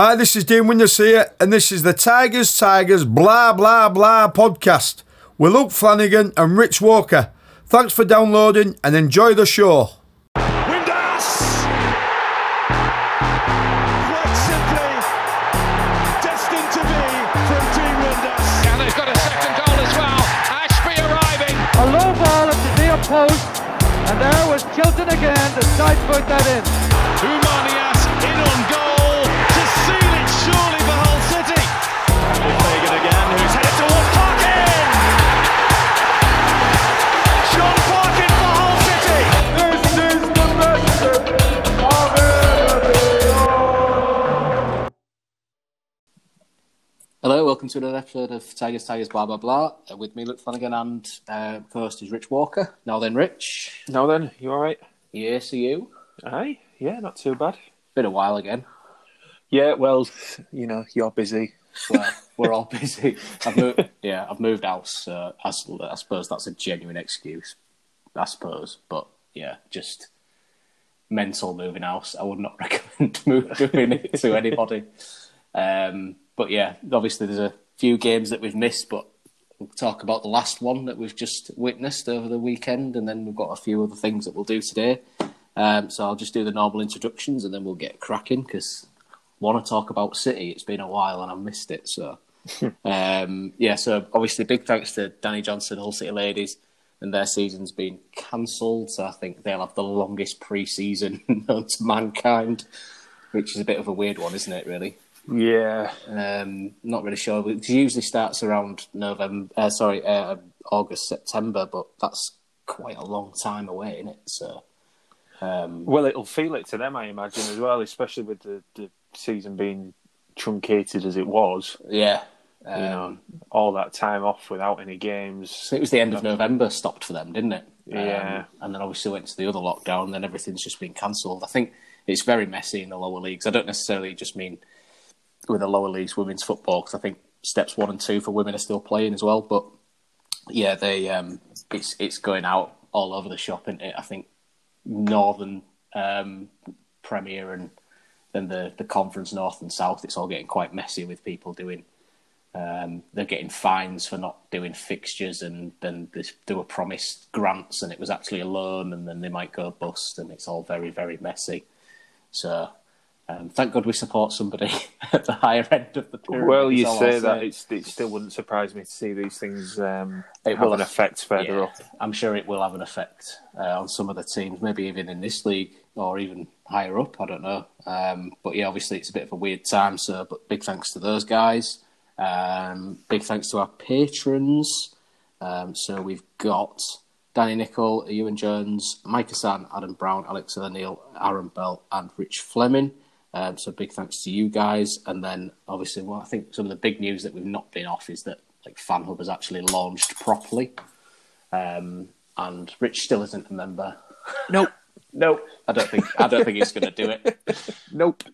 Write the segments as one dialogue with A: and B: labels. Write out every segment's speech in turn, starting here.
A: Hi, this is Dean Windass here, and this is the Tigers, Tigers, blah, blah, blah podcast with Luke Flanagan and Rich Walker. Thanks for downloading and enjoy the show.
B: Windass! Quite simply, destined to be from Team Windass.
C: And they've got a second goal as well. Ashby arriving.
D: A low ball at the near post, and there was Chilton again to side foot that in.
E: Hello, welcome to another episode of Tigers, Tigers, blah, blah, blah. Uh, with me, Luke Flanagan, and uh, co-host is Rich Walker. Now then, Rich.
F: Now then, you all right?
E: Yes, are you?
F: Aye, yeah, not too bad.
E: Been a while again.
F: Yeah, well, you know, you're busy.
E: Well, we're all busy. I've moved, yeah, I've moved house. So I, I suppose that's a genuine excuse. I suppose, but yeah, just mental moving house. I would not recommend move, doing it to anybody. Um, but yeah, obviously there's a few games that we've missed, but we'll talk about the last one that we've just witnessed over the weekend, and then we've got a few other things that we'll do today. Um, so I'll just do the normal introductions, and then we'll get cracking because want to talk about City. It's been a while, and I've missed it. So um, yeah, so obviously big thanks to Danny Johnson, Hull City Ladies, and their season's been cancelled. So I think they'll have the longest pre-season known to mankind, which is a bit of a weird one, isn't it? Really.
F: Yeah,
E: Um, not really sure. It usually starts around November. Uh, sorry, uh, August, September, but that's quite a long time away, isn't it? So, um,
F: well, it'll feel it to them, I imagine, as well, especially with the, the season being truncated as it was.
E: yeah.
F: You
E: Um,
F: know, all that time off without any games.
E: so it was the end of November stopped for them, didn't it?
F: Yeah.
E: Um, and then obviously went to the other lockdown, and then everything's just been cancelled. I think it's very messy in the lower leagues. I don't necessarily just mean with the lower leagues women's football because I think steps one and two for women are still playing as well. But yeah, they um, it's it's going out all over the shop, it? I think Northern um, Premier and then the the Conference North and South. It's all getting quite messy with people doing. Um, they're getting fines for not doing fixtures, and then they, they were promised grants, and it was actually a loan, and then they might go bust, and it's all very, very messy. So, um, thank God we support somebody at the higher end of the pyramid.
F: Well, you say
E: I'll
F: that, it's, it still wouldn't surprise me to see these things um,
E: It
F: have
E: will
F: an effect further
E: Yeah,
F: up.
E: I'm sure it will have an effect uh, on some of the teams, maybe even in this league or even higher up. I don't know. Um, but yeah, obviously it's a bit of a weird time. So, but big thanks to those guys. Um, big thanks to our patrons. Um, so we've got Danny Nicol, Ewan Jones, Mike Hassan, Adam Brown, Alex O'Neill, Aaron Bell, and Rich Fleming. Um, so big thanks to you guys. And then obviously, well, I think some of the big news that we've not been off is that like FanHub has actually launched properly. Um, and Rich still isn't a member.
F: Nope.
E: Nope. I don't think I don't think he's going to do it.
F: Nope.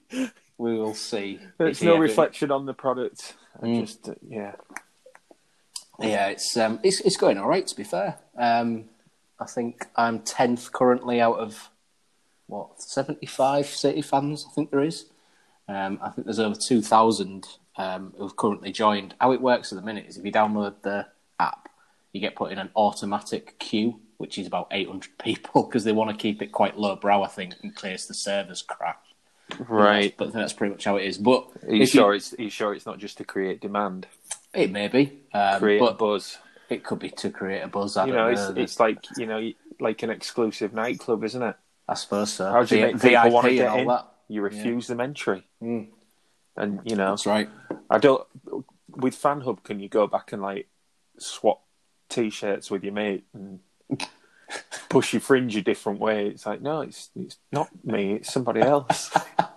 E: We will see.
F: There's no reflection on the product. I
E: Mm.
F: just, uh, yeah.
E: Yeah, it's um, it's it's going all right. To be fair, um, I think I'm tenth currently out of what seventy five City fans. I think there is. Um, I think there's over two thousand um, who've currently joined. How it works at the minute is if you download the app, you get put in an automatic queue, which is about eight hundred people because they want to keep it quite low brow. I think in case the servers crash.
F: Right.
E: But that's pretty much how it is. But
F: Are you
E: if you-
F: sure it's? Are you sure it's not just to create demand,
E: it may be, um,
F: create
E: but
F: buzz?
E: it could be to create a buzz. I
F: You
E: don't
F: know,
E: know.
F: it's it's like you know, like an exclusive nightclub, isn't it?
E: I suppose so.
F: How do you
E: V-
F: make people want to get in?
E: that.
F: You refuse them entry, hmm. and you know,
E: That's right.
F: I don't. With FanHub, can you go back and like swap t-shirts with your mate and push your fringe a different way? It's like no, it's it's not me, it's somebody else.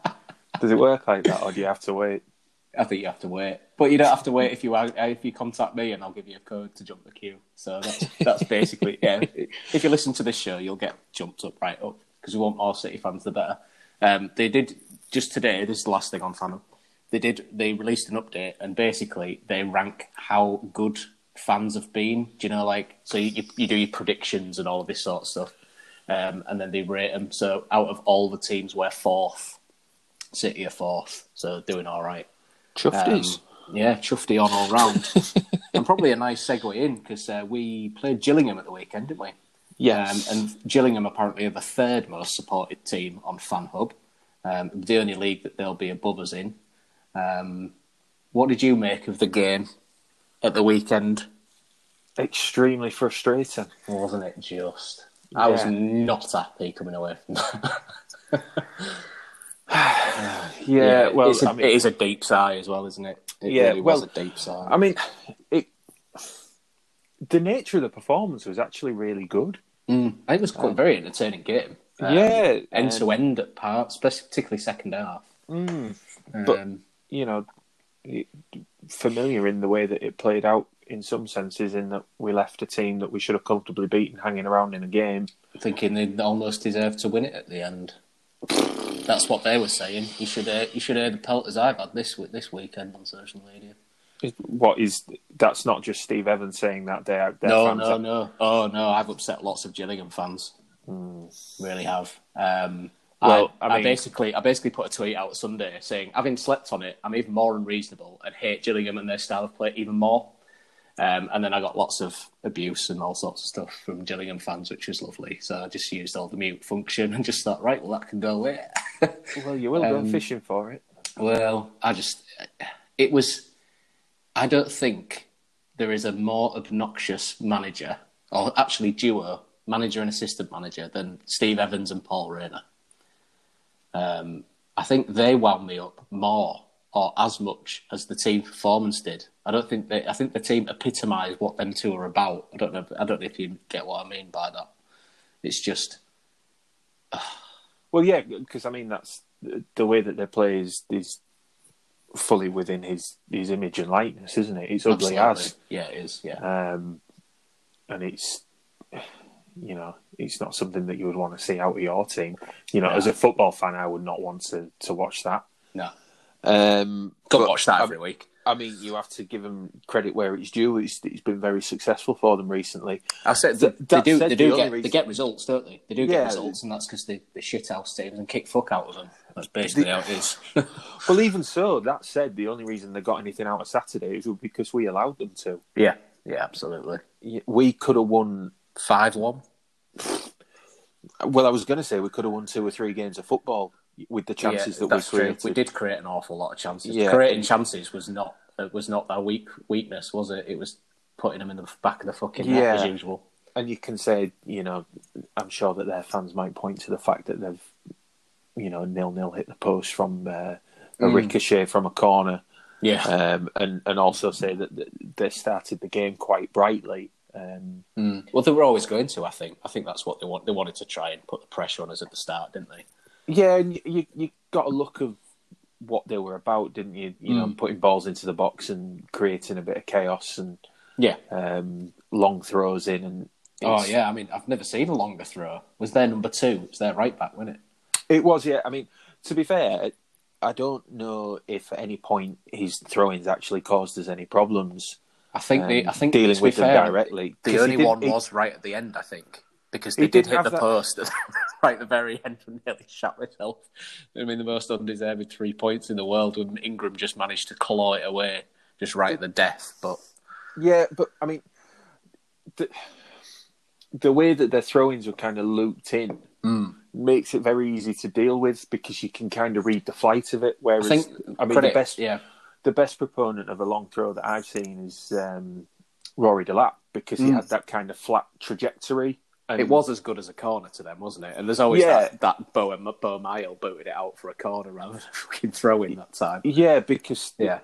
F: Does it work like that, or do you have to wait?
E: I think you have to wait, but you don't have to wait if you if you contact me and I'll give you a code to jump the queue. So that's that's basically yeah. If you listen to this show, you'll get jumped up right up because we want more City fans, the better. Um, they did just today. This is the last thing on FanHub. They did. They released an update and basically they rank how good fans have been. Do you know, like so you you do your predictions and all of this sort of stuff, um, and then they rate them. So out of all the teams, we're fourth. City are fourth, so doing all right.
F: Chufties.
E: Um, yeah, chufty on all round. and probably a nice segue in because uh, we played Gillingham at the weekend, didn't we?
F: Yes.
E: Um, and Gillingham apparently are the third most supported team on FanHub. Um, the only league that they'll be above us in. Um, what did you make of the game at the weekend?
F: Extremely frustrating.
E: Wasn't it just? I was not happy coming away from that.
F: Yeah, well,
E: it's a,
F: I mean,
E: it is a deep sigh as well, isn't it? It
F: Yeah,
E: really was
F: well,
E: a deep sigh.
F: I mean, it. The nature of the performance was actually really good.
E: Mm, I think it was quite a very entertaining game. Um,
F: Yeah,
E: end to
F: um,
E: end at parts, particularly second half.
F: but-
E: Um,
F: You know, familiar in the way that it played out in some senses, in that we left a team that we should have comfortably beaten hanging around in a game.
E: thinking they almost deserved to win it at the end. That's what they were saying. You should uh, you should hear the pelters I've had this this weekend on social media.
F: What is that's not just Steve Evans saying that their, their
E: No,
F: fans
E: no,
F: are-
E: no. Oh no, I've upset lots of Gillingham fans. Really have. Um,
F: Well,
E: I,
F: I
E: I basically, I basically put a tweet out Sunday saying, having slept on it, I'm even more unreasonable and hate Gillingham and their style of play even more. Um, and then I got lots of abuse and all sorts of stuff from Gillingham fans, which was lovely. So I just used all the mute function and just thought, right, well, that can go away.
F: Well, you will go
E: Um,
F: fishing for it.
E: Well, I just it was. I don't think there is a more obnoxious manager, or actually duo manager and assistant manager than Steve Evans and Paul Raynor. Um, I think they wound me up more or as much as the team performance did. I don't think they. I think the team epitomised what them two are about. I don't know. I don't know if you get what I mean by that. It's just
F: Well, yeah, because I mean that's the way that they play is is fully within his his image and likeness, isn't it? It's ugly
E: absolutely-
F: as,
E: yeah, it is. Yeah,
F: um, and it's you know it's not something that you would want to see out of your team. You know,
E: Yeah.
F: as a football fan, I would not want to to watch that.
E: no,
F: Um,
E: go
F: but,
E: watch that
F: I-
E: every week.
F: I mean, you have to give them credit where it's due. It's, it's been very successful for them recently.
E: I said they,
F: Th-
E: they do.
F: said,
E: They do
F: only
E: get. They get results, don't they? They do
F: Yeah.
E: get results, and that's because they, they shit house teams and kick fuck out of them. That's basically how it is.
F: Well, even so, that said, the only reason they got anything out of Saturday is because we allowed them to.
E: yeah, yeah, absolutely.
F: We could have won
E: Five one.
F: Well, I was going to say we could have won two or three games of football with the chances that we
E: that's true. We did create an awful lot of chances.
F: Yeah.
E: Creating chances was not uh, was not our weak weakness, was it? It was putting them in the back of the fucking net as usual.
F: And you can say, you know, I'm sure that their fans might point to the fact that they've, you know, nil nil hit the post from uh, a
E: Mm.
F: ricochet from a corner,
E: Yeah,
F: um, and and also say that they started the game quite brightly. Um,
E: Mm. Well, they were always going to. I think. I think that's what they want. They wanted to try and put the pressure on us at the start, didn't they?
F: Yeah, and you you got a look of what they were about, didn't you? You know,
E: Mm.
F: putting balls into the box and creating a bit of chaos and
E: Yeah.
F: um, long throws in and.
E: Oh yeah. I mean, I've never seen a longer throw. Was their number two? It was their right back, wasn't it?
F: It was, yeah. I mean, to be fair, I don't know if at any point his throw-ins actually caused us any problems.
E: I think
F: um,
E: the I think
F: dealing with them
E: fair,
F: directly.
E: The only one was right at the end, I think, because they did
F: did
E: hit the
F: that-
E: post right at the very end and nearly shot myself. I mean, the most undeserved three points in the world when Ingram just managed to claw it away, just right at the death. But
F: Yeah, but I mean, the, the way that their throw-ins were kind of looped in
E: Hmm.
F: makes it very easy to deal with because you can kind of read the flight of it.
E: I
F: Whereas,
E: think
F: I mean,
E: credit,
F: the best
E: yeah,
F: the best proponent of a long throw that I've seen is um, Rory Delap because he
E: Mm.
F: had that kind of flat trajectory. And
E: it was as good as a corner to them, wasn't it? And there's always
F: Yeah.
E: that that Bo Bo Mile booted it out for a corner rather than fucking throw in that time.
F: Yeah, because
E: Yeah.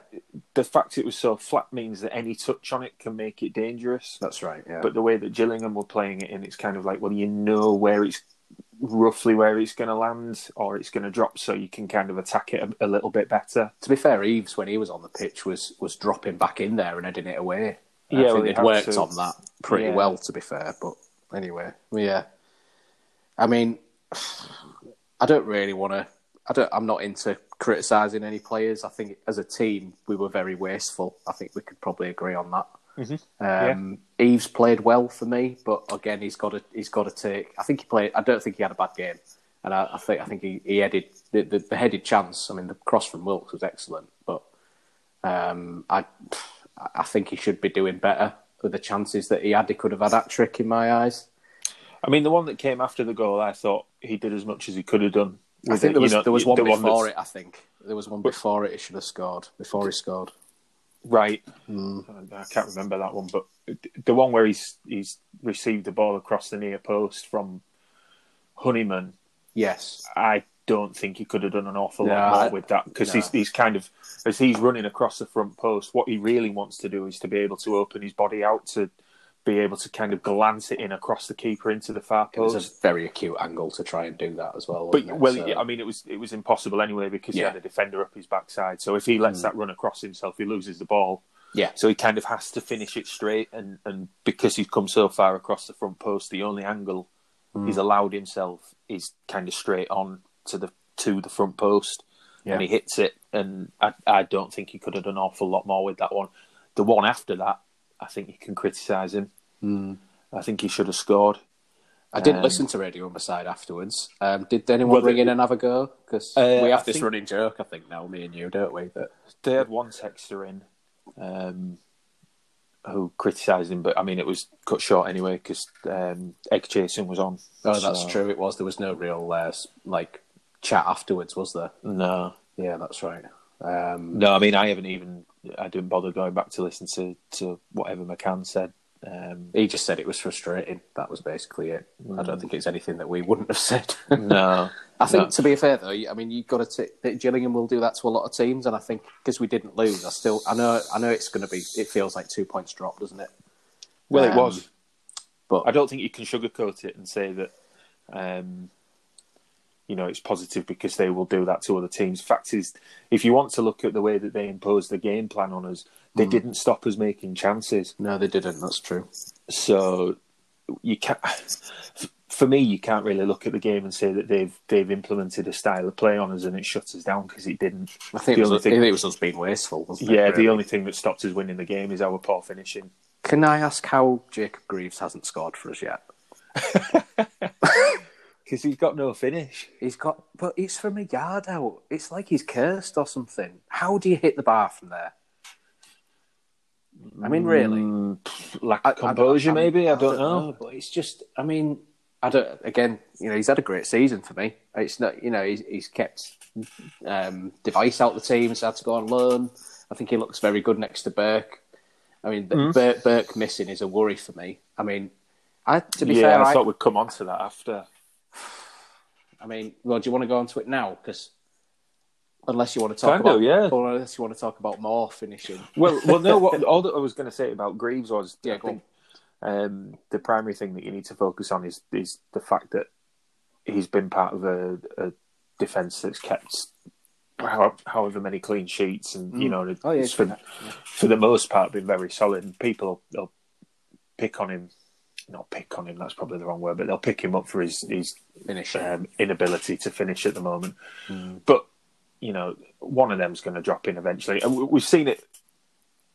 F: the fact it was so flat means that any touch on it can make it dangerous.
E: That's right. Yeah,
F: But the way that Gillingham were playing it in, it's kind of like, well, you know where it's roughly where it's going to land or it's going to drop, so you can kind of attack it a, a little bit better.
E: to be fair, Eves when he was on the pitch was was dropping back in there and heading it away.
F: Yeah,
E: I think
F: he
E: they'd worked
F: to.
E: on that pretty
F: Yeah.
E: well. To be fair, but anyway, yeah. I mean, I don't really want to. I don't. I'm not into criticising any players. I think as a team we were very wasteful. I think we could probably agree on that.
F: Mm-hmm.
E: Um, Eves played well for me, but again, he's got to he's got to take. I think he played. I don't think he had a bad game. and I, I think I think he, he headed the, the, the headed chance. I mean, the cross from Wilks was excellent, but um, I I think he should be doing better with the chances that he had. He could have had that trick in my eyes.
F: I mean, the one that came after the goal, I thought he did as much as he could have done.
E: I think
F: it,
E: there was
F: you know,
E: there was
F: the
E: one before
F: that's-
E: it. I think there was one before it. He should have scored before he scored.
F: Right.
E: Hmm.
F: I can't remember that one, but the one where he's he's received the ball across the near post from Honeyman,
E: Yes,
F: I don't think he could have done an awful
E: No,
F: lot more with that because
E: no.
F: he's he's kind of as he's running across the front post. What he really wants to do is to be able to open his body out to be able to kind of glance it in across the keeper into the far
E: it was a very acute angle to try and do that as well.
F: But
E: it?
F: well,
E: So-
F: I mean, it was it was impossible anyway because he had a defender up his backside. So if he lets that run across himself, he loses the ball.
E: yeah,
F: So he kind of has to finish it straight, and, and because he's come so far across the front post, the only angle
E: Hmm.
F: he's allowed himself is kind of straight on to the to the front post,
E: Yeah.
F: and he hits it. And I, I don't think he could have done an awful lot more with that one. The one after that, I think you can criticise him.
E: Hmm.
F: I think he should have scored.
E: I didn't
F: Um,
E: listen to Radio Humberside afterwards. Um, did anyone
F: Well,
E: ring in and have a go? Because
F: Uh,
E: we have
F: I
E: this
F: think-
E: running joke, I think now, me and you, don't we? That
F: They had one texter in um, who criticised him, but I mean, it was cut short anyway because um, egg chasing was on.
E: oh, that's
F: So,
E: true. It was. There was no real uh, like chat afterwards, was there?
F: No,
E: Yeah, that's right. Um,
F: No, I mean I haven't even. I didn't bother going back to listen to, to whatever McCann said. Um,
E: he just said it was frustrating. That was basically it. I don't think it's anything that we wouldn't have said.
F: no,
E: I think,
F: No.
E: to be fair though, I mean, you've got to that Gillingham will do that to a lot of teams, and I think because we didn't lose, I still, I know, I know it's going to be. It feels like two points drop, doesn't it?
F: well, it
E: Um,
F: was,
E: But
F: I don't think you can sugarcoat it and say that. Um, you know, it's positive because they will do that to other teams. Fact is, if you want to look at the way that they imposed the game plan on us, they mm. didn't stop us making chances.
E: no, they didn't. That's true.
F: So you can't. For me, you can't really look at the game and say that they've they've implemented a style of play on us and it shuts us down because it didn't.
E: I think,
F: The
E: it was,
F: only
E: I
F: thing-
E: think it was us being wasteful. Wasn't it,
F: Yeah,
E: really?
F: the only thing that stopped us winning the game is our poor finishing.
E: Can I ask how Jacob Greaves hasn't scored for us yet?
F: Because he's got no finish.
E: He's got, but it's from a yard out. It's like he's cursed or something. How do you hit the bar from there? I mean, really,
F: Mm, lack
E: I-
F: of
E: I don't-
F: composure,
E: I'm-
F: maybe. I don't, know.
E: But it's just, I mean, I don't. Again, you know, he's had a great season for me. It's not, you know, he's, he's kept um, de Wijs out the team. He's had to go on loan. I think he looks very good next to Burke. I mean,
F: Mm-hmm.
E: Burke, Burke missing is a worry for me. I mean, I to be
F: yeah,
E: fair,
F: I,
E: I,
F: thought we'd come on to that after.
E: I mean, well, do you want to go on to it now? Because unless you want to talk
F: Can
E: about,
F: yeah.
E: unless you want to talk about more finishing,
F: Well, well, no. What, all that I was going to say about Greaves was,
E: Yeah,
F: I think um, the primary thing that you need to focus on is is the fact that he's been part of a, a defence that's kept how, however many clean sheets, and you know,
E: Oh, yeah,
F: for, for the most part been very solid. And people they'll pick on him, not pick on him. That's probably the wrong word, but they'll pick him up for his his um, inability to finish at the moment.
E: Hmm.
F: But you know, one of them's going to drop in eventually, and we- we've seen it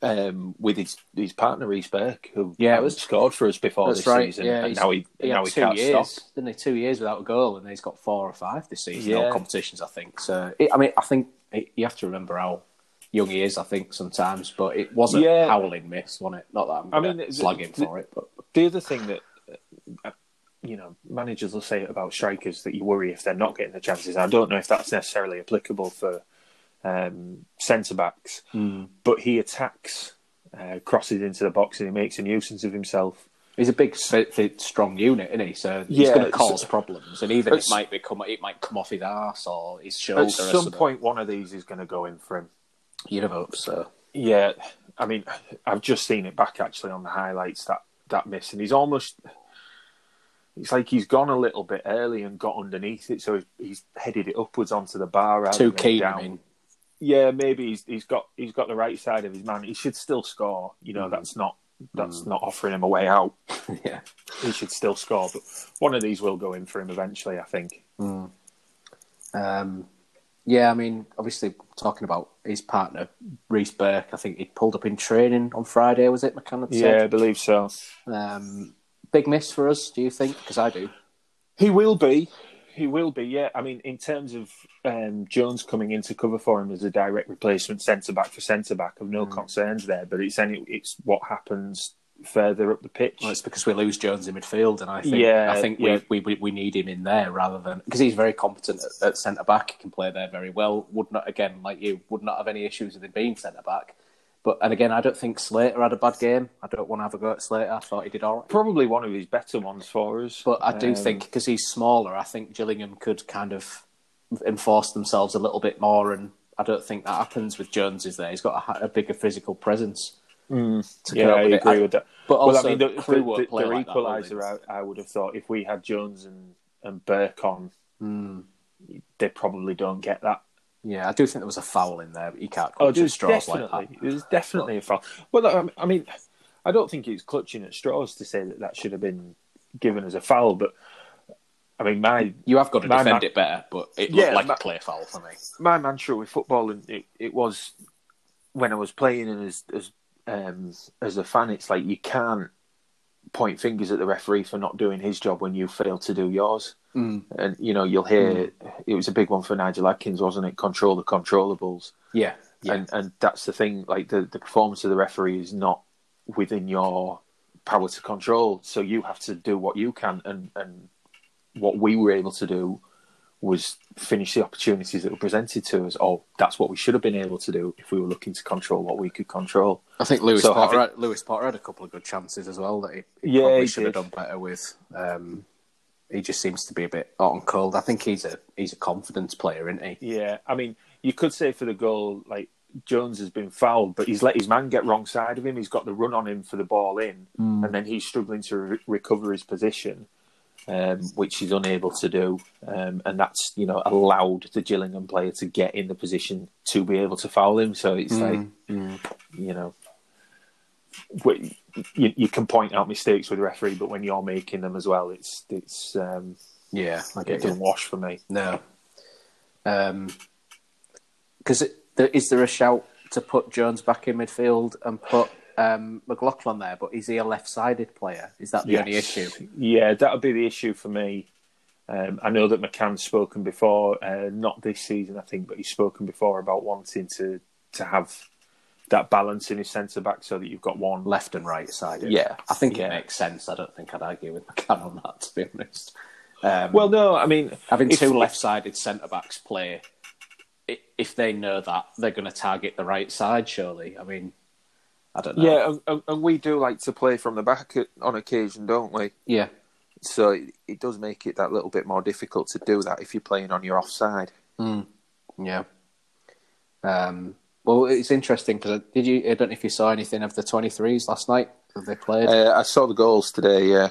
F: um, with his his partner Reece Burke, who
E: Yeah, was-
F: scored for us before this
E: right.
F: season,
E: yeah,
F: and now he,
E: he
F: now he
E: two
F: can't
E: years,
F: stop.
E: Didn't he? Two years without a goal, and he's got four or five this season.
F: Yeah.
E: All competitions, I think. So, it, I mean, I think it, you have to remember how young he is. I think sometimes, but it was a
F: Yeah.
E: howling miss, wasn't it? Not that I'm
F: I mean,
E: slag him for it, but
F: The other thing that uh, you know managers will say about strikers that you worry if they're not getting the chances. I don't know if that's necessarily applicable for um, centre backs,
E: Hmm.
F: but he attacks, uh, crosses into the box, and he makes a nuisance of himself.
E: he's a big, fit, fit, strong unit, isn't he? So he's
F: Yeah,
E: going to cause problems, and even it might become it might come off his arse or his shoulder.
F: At some point, one of these is going to go in for him.
E: You'd have hoped so.
F: Yeah, I mean, I've just seen it back actually on the highlights that that miss, and he's almost. It's like he's gone a little bit early and got underneath it, so he's, headed it upwards onto the bar.
E: Too keen,
F: down.
E: I mean.
F: yeah, maybe he's, he's got he's got the right side of his man. He should still score. You know, mm. that's not that's mm. not offering him a way out.
E: yeah.
F: He should still score, but one of these will go in for him eventually. I think. Mm.
E: Um, yeah, I mean, obviously, talking about his partner, Reece Burke, I think he pulled up in training on Friday, was it, McCann
F: Yeah, I believe so.
E: Um, big miss for us, do you think? Because I do.
F: He will be. he will be. Yeah, I mean, in terms of um, Jones coming in to cover for him as a direct replacement centre back for centre back, I've no concerns there. But it's any, it's what happens further up the pitch.
E: Well, it's because we lose Jones in midfield, and I think
F: Yeah,
E: I think
F: yeah.
E: we, we we need him in there rather than because he's very competent at, at centre back. He can play there very well. Would not again like you would not have any issues with him being centre back. But and again, I don't think Slater had a bad game. I don't want to have a go at Slater. I thought he did all right.
F: Probably one of his better ones for us.
E: But I do
F: Um,
E: think because he's smaller, I think Gillingham could kind of enforce themselves a little bit more, and I don't think that happens with Jones. Is there? He's got a, a bigger physical presence. To
F: Mm. Yeah, I
E: with it.
F: agree with that.
E: But
F: well,
E: also,
F: I mean, the,
E: Crewe
F: the,
E: won't
F: the,
E: play
F: the
E: like that,
F: equaliser, I, I would have thought if we had Jones and, and Burke on,
E: Hmm.
F: they probably don't get that.
E: Yeah, I do think there was a foul in there, but you can't
F: Oh,
E: clutch at straws like
F: definitely,
E: that.
F: there's definitely a foul. Well, I- I mean, I don't think it's clutching at straws to say that that should have been given as a foul, but I mean, my
E: You have got to
F: My
E: defend
F: ma-
E: it better, but it
F: Yeah,
E: looked like
F: ma-
E: a clear foul for me.
F: my mantra with football, and it, it was when I was playing and as as um, as a fan, it's like you can't point fingers at the referee for not doing his job when you fail to do yours.
E: Mm.
F: And you know, you'll hear it was a big one for Nigel Adkins, wasn't it? Control the controllables,
E: Yeah, yeah.
F: and and that's the thing. Like the the performance of the referee is not within your power to control, so you have to do what you can, and and what we were able to do was finish the opportunities that were presented to us. Oh, that's what we should have been able to do if we were looking to control what we could control.
E: I think Lewis
F: So
E: Potter,
F: having-
E: had, Lewis Potter had a couple of good chances as well that he, he
F: Yeah,
E: probably
F: he
E: should have done better with. Um, he just seems to be a bit hot and cold. I think he's a he's a confidence player, isn't he?
F: Yeah, I mean, you could say for the goal, like Jones has been fouled, but he's let his man get wrong side of him. He's got the run on him for the ball in, and then he's struggling to re- recover his position, um, which he's unable to do, um, and that's you know allowed the Gillingham player to get in the position to be able to foul him. So it's like you know. wh- You, you can point out mistakes with the referee, but when you're making them as well, it's it's um,
E: Yeah, I
F: it
E: get you.
F: doesn't wash for me.
E: No. Because is there a shout to put Jones back in midfield and put um, McLoughlin there? But is he a left-sided player? Is that the only issue?
F: Yeah, that would be the issue for me. Um, I know that McCann's spoken before, uh, not this season, I think, but he's spoken before about wanting to to have that balance in his centre back so that you've got one.
E: Left and right-sided.
F: Yeah,
E: I think
F: yeah.
E: it makes sense. I don't think I'd argue with McCann on that, to be honest. Um,
F: Well, no, I mean
E: having
F: if-
E: two left-sided centre backs play, if they know that, they're going to target the right side. Surely, I mean, I don't know.
F: Yeah, and, and, we do like to play from the back on occasion, don't we?
E: yeah.
F: So it, it does make it that little bit more difficult to do that if you're playing on your offside.
E: Yeah. Um, well, it's interesting because did you? I don't know if you saw anything of the twenty threes last night that they played
F: Uh, I saw the goals today. Yeah,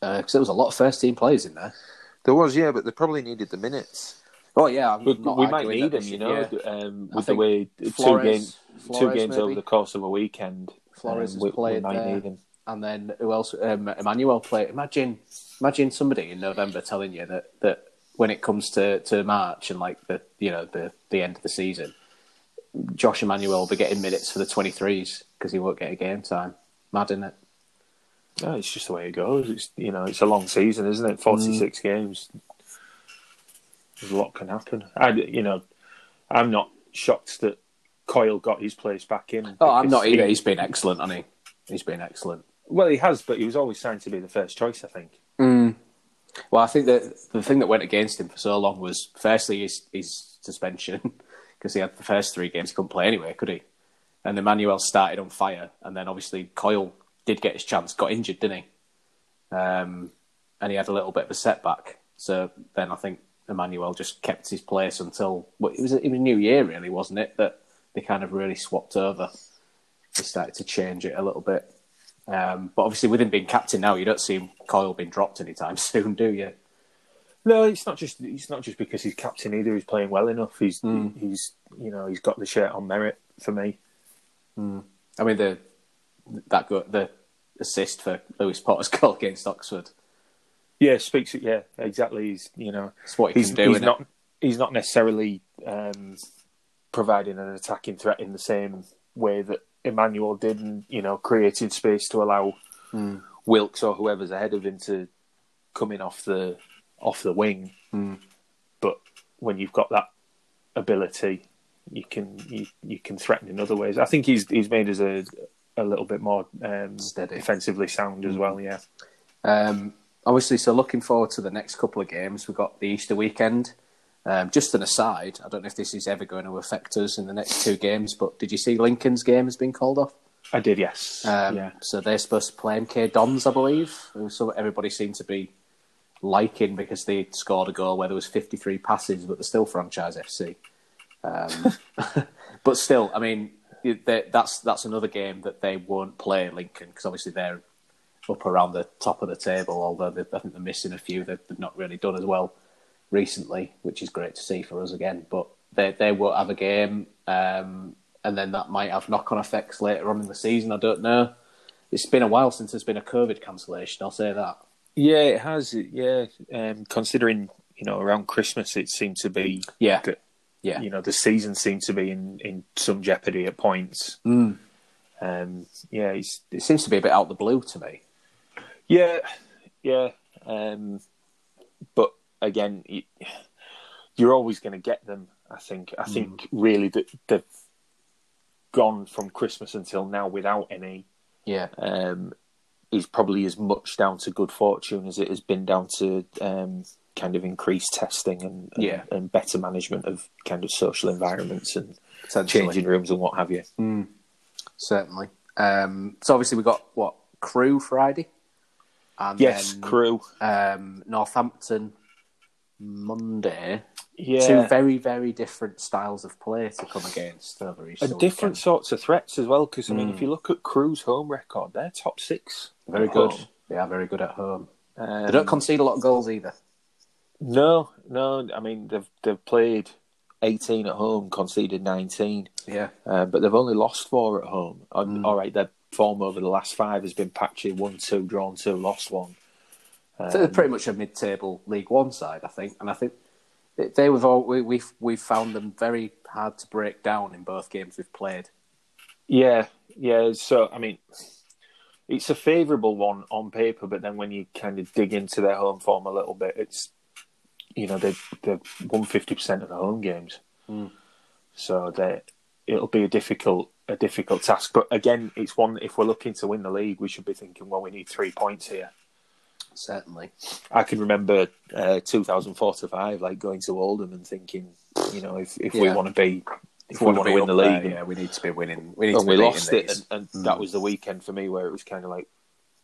E: because there was a lot of first team players in there.
F: there was. Yeah, but they probably needed the minutes.
E: Oh yeah, not
F: we might need them, you know,
E: yeah.
F: um, with the way two
E: Flores-
F: games, two
E: Flores
F: games over the course of a weekend.
E: Flores
F: um,
E: has
F: we, we
E: played
F: might
E: there.
F: him.
E: And then who else? Um, Emmanuel played. Imagine, imagine somebody in November telling you that, that when it comes to, to March and like the you know the the end of the season, Josh Emmanuel will be getting minutes for the twenty threes because he won't get a game time. Mad, isn't it?
F: No, it's just the way it goes. It's you know, it's a long season, isn't it? Forty six
E: Mm.
F: games. There's a lot can happen. I, you know, I'm not shocked that Coyle got his place back in.
E: Oh, I'm not either.
F: he-
E: He's been excellent, hasn't he? He's been excellent.
F: well, he has, but he was always signed to be the first choice. I think.
E: Well, I think that the thing that went against him for so long was firstly his, his suspension because he had the first three games he couldn't play anyway, could he? And Emmanuel started on fire, and then obviously Coyle did get his chance, got injured, didn't he? Um, and he had a little bit of a setback. So then I think Emmanuel just kept his place until well, it was it was New Year, really, wasn't it? That they kind of really swapped over. They started to change it a little bit. Um, but obviously, with him being captain now, you don't see Coyle being dropped anytime soon, do you?
F: No, it's not just it's not just because he's captain either. He's playing well enough. He's
E: Hmm.
F: he's you know he's got the shirt on merit for me.
E: I mean, the that go, the assist for Lewis Potter's goal against Oxford.
F: Yeah, speaks. Yeah, exactly. He's you know
E: It's what he
F: he's,
E: can do.
F: he's not he's not necessarily um, providing an attacking threat in the same way that Emmanuel did, and you know creating space to allow
E: Hmm.
F: Wilks or whoever's ahead of him to come in off the off the wing. But when you've got that ability, you can you, you can threaten in other ways. I think he's he's made us a a little bit more um, defensively sound as well. Yeah,
E: Um, obviously, so looking forward to the next couple of games. We've got the Easter weekend. Um, just an aside, I don't know if this is ever going to affect us in the next two games, but did you see Lincoln's game has been called off?
F: I did. Yes.
E: Um,
F: yeah.
E: So they're supposed to play MK Dons, I believe. So everybody seemed to be liking because they scored a goal where there was 53 passes, but they're still franchise FC. Um, but still, I mean, that's that's another game that they won't play Lincoln because obviously they're up around the top of the table. Although I think they're missing a few that they've not really done as well recently, which is great to see for us again. But they they won't have a game, um, and then that might have knock on effects later on in the season. I don't know. It's been a while since there's been a COVID cancellation. I'll say that.
F: Yeah, it has. Yeah, um, considering you know around Christmas, it seemed to be
E: Yeah, yeah,
F: you know the season seemed to be in, in some jeopardy at points.
E: Mm.
F: Um, yeah, it's,
E: It seems to be a bit out of the blue to me.
F: Yeah, yeah. Um, but again, you're always going to get them. I think. I think really that they've gone from Christmas until now without any
E: Yeah,
F: um, is probably as much down to good fortune as it has been down to um, kind of increased testing and, and,
E: Yeah.
F: and better management of kind of social environments and changing rooms and what have you.
E: certainly. Um, so obviously we got what Crewe Friday, and
F: Yes,
E: then,
F: Crewe.
E: um, Northampton Monday.
F: Yeah,
E: Two very very different styles of play to come against over Easter.
F: and different
E: weekend.
F: sorts of threats as well. Because I mean, if you look at Crewe's home record, they're top six.
E: Very good.
F: home.
E: They are very good at home.
F: Um,
E: They don't concede a lot of goals either.
F: no, no. I mean, they've they've played eighteen at home, conceded nineteen.
E: Yeah,
F: Uh, but they've only lost four at home. Um, All right, their form over the last five has been patchy: one, two, drawn two, lost one.
E: So they're pretty um, much a mid-table League One side, I think, and I think they- they have all we, we've we've found them very hard to break down in both games we've played.
F: Yeah, yeah. So I mean, it's a favourable one on paper, but then when you kind of dig into their home form a little bit, it's you know they they've won fifty percent of the home games, hmm. so they it'll be a difficult a difficult task. But again, it's one if we're looking to win the league, we should be thinking, well, we need three points here.
E: Certainly.
F: I can remember uh, 2004 to five, like going to Oldham and thinking, you know, if, if we want to be, if we
E: wanna
F: want to win the league,
E: there, yeah, we need to be winning. We need
F: and
E: to be
F: we lost it,
E: these.
F: and, and that was the weekend for me where it was kind of like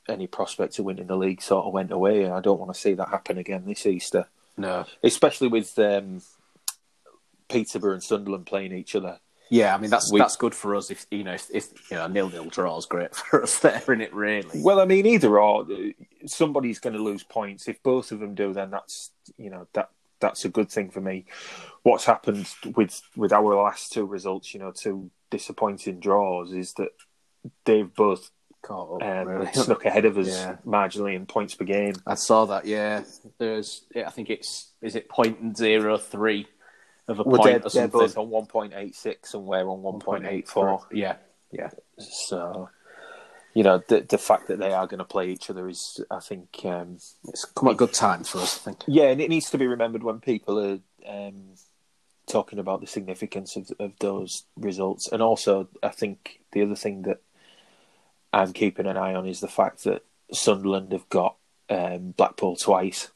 F: any prospect of winning the league sort of went away, and I don't want to see that happen again this Easter,
E: No.
F: especially with um, Peterborough and Sunderland playing each other.
E: Yeah, I mean that's
F: We-
E: that's good for us. If you know, if, if you know, nil nil draw is great for us there, isn't it? Really.
F: Well, I mean, either or, uh, somebody's going to lose points. If both of them do, then that's you know that that's a good thing for me. What's happened with with our last two results, you know, two disappointing draws, is that they've both
E: Caught up,
F: um,
E: really.
F: snuck ahead of us
E: Yeah.
F: marginally in points per game.
E: I saw that. Yeah, there's. Yeah, I think it's is it point zero three of a
F: Well,
E: point or something.
F: both on one point eight six, and we're on one point eight four.
E: Yeah, yeah.
F: So, you know, the the fact that they are going to play each other is, I think, um,
E: It's come at good time for us. I think.
F: Yeah, and it needs to be remembered when people are um, talking about the significance of of those results. And also, I think the other thing that I'm keeping an eye on is the fact that Sunderland have got um, Blackpool twice.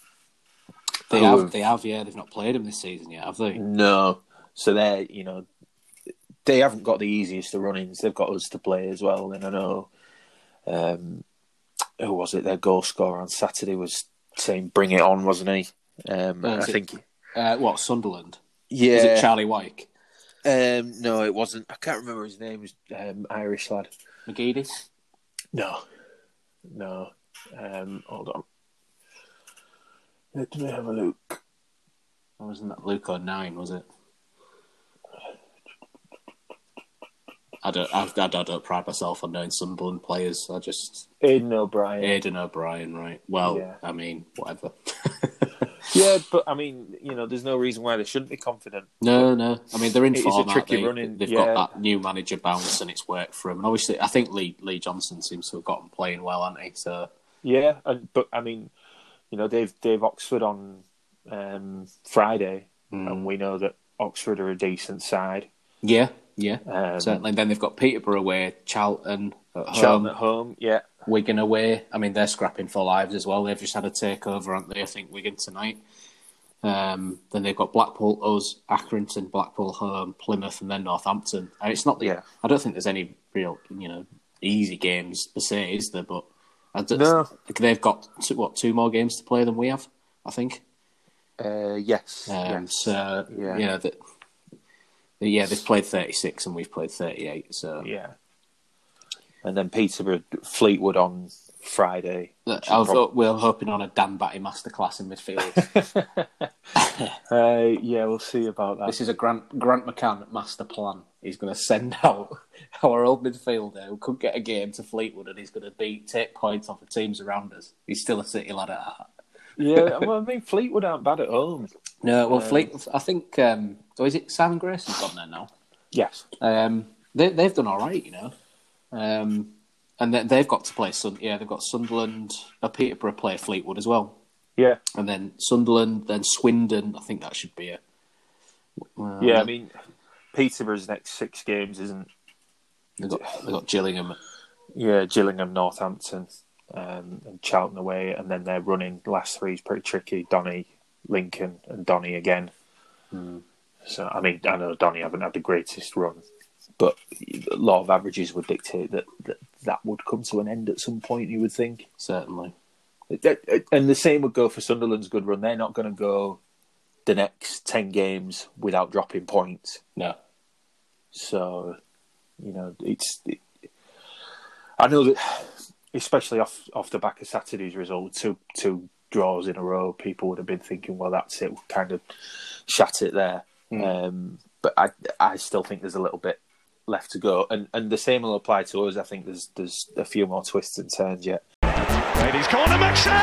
E: They have. They have. Yeah, they've not played him this season yet, have they?
F: No, so they're you know they haven't got the easiest of run-ins. They've got us to play as well. And I know um, who was it? Their goal scorer on Saturday was saying, "Bring it on," wasn't he? Um,
E: Uh,
F: I
E: it-
F: think.
E: Uh, what Sunderland?
F: Yeah,
E: Is it Charlie Wyke?
F: Um, no, it wasn't. I can't remember his name. It was um, Irish lad.
E: McGeady?
F: No, no. Um, hold on. Let me have a look.
E: Wasn't that Luke O'Nien? Was it? I don't. I, I, don't- pride myself on knowing some Sunderland players. I just
F: Aiden O'Brien.
E: Aiden O'Brien, right? Well,
F: Yeah.
E: I mean, whatever.
F: Yeah, but I mean, you know, there's no reason why they shouldn't be confident.
E: No, no. I mean, they're in
F: It a
E: form. aren't
F: tricky
E: they?
F: run-in,
E: They've
F: yeah.
E: got that new manager bounce, and it's worked for them. And obviously, I think Lee Lee Johnson seems to have gotten playing well, hasn't he? So
F: Yeah, and but I mean, you know, Dave Dave Oxford on um, Friday,
E: Hmm.
F: and we know that Oxford are a decent side.
E: Yeah, yeah,
F: Um,
E: certainly. And then they've got Peterborough away, Charlton at home,
F: Charlton at home, yeah.
E: Wigan away. I mean, they're scrapping for lives as well. They've just had a takeover, aren't they? I think Wigan tonight. Um, then they've got Blackpool, us, Accrington, Blackpool home, Plymouth, and then Northampton. And it's not the.
F: Yeah.
E: I don't think there's any real, you know, easy games per se, is there? But I
F: No.
E: they've got two, what two more games to play than we have, I think.
F: Uh, yes,
E: Um,
F: yes.
E: So
F: Yeah.
E: you know that. Yeah, they've played 36 and we've played 38. So
F: yeah. And then Peterborough, Fleetwood on Friday.
E: I was, we're hoping on a Dan Batty masterclass in midfield.
F: Uh, yeah, we'll see about that.
E: this is a Grant Grant McCann master plan. He's going to send out our old midfielder who could get a game to Fleetwood, and he's going to beat take points off the teams around us. He's still a City lad at heart.
F: yeah, well, I mean, Fleetwood aren't bad at home.
E: No, well, Fleet. I think. Um, so is it Simon Grayson's gone there now?
F: Yes.
E: Um, they, they've done all right, you know. Um, and they, they've got to play Sun. Yeah, they've got Sunderland. Uh, Peterborough play Fleetwood as well,
F: Yeah.
E: and then Sunderland, then Swindon. I think that should be a. well,
F: Yeah, I mean, Peterborough's next six games isn't.
E: They've got they've got Gillingham.
F: Yeah, Gillingham, Northampton, um, and Charlton away, and then they're running. The last three is pretty tricky. Donny, Lincoln, and Donny again. So, I mean, I know Donny haven't had the greatest run, but a lot of averages would dictate that that, that would come to an end at some point. You would think.
E: Certainly,
F: And the same would go for Sunderland's good run. They're not going to go the next 10 games without dropping points.
E: no.
F: So, you know, it's. It, I know that, especially off off the back of Saturday's result, two two draws in a row, people would have been thinking, well, that's it, we'll kind of shat it there. Um, but I I still think there's a little bit left to go, and and the same will apply to us. I think there's there's a few more twists and turns yet.
B: Ladies corner, McShane!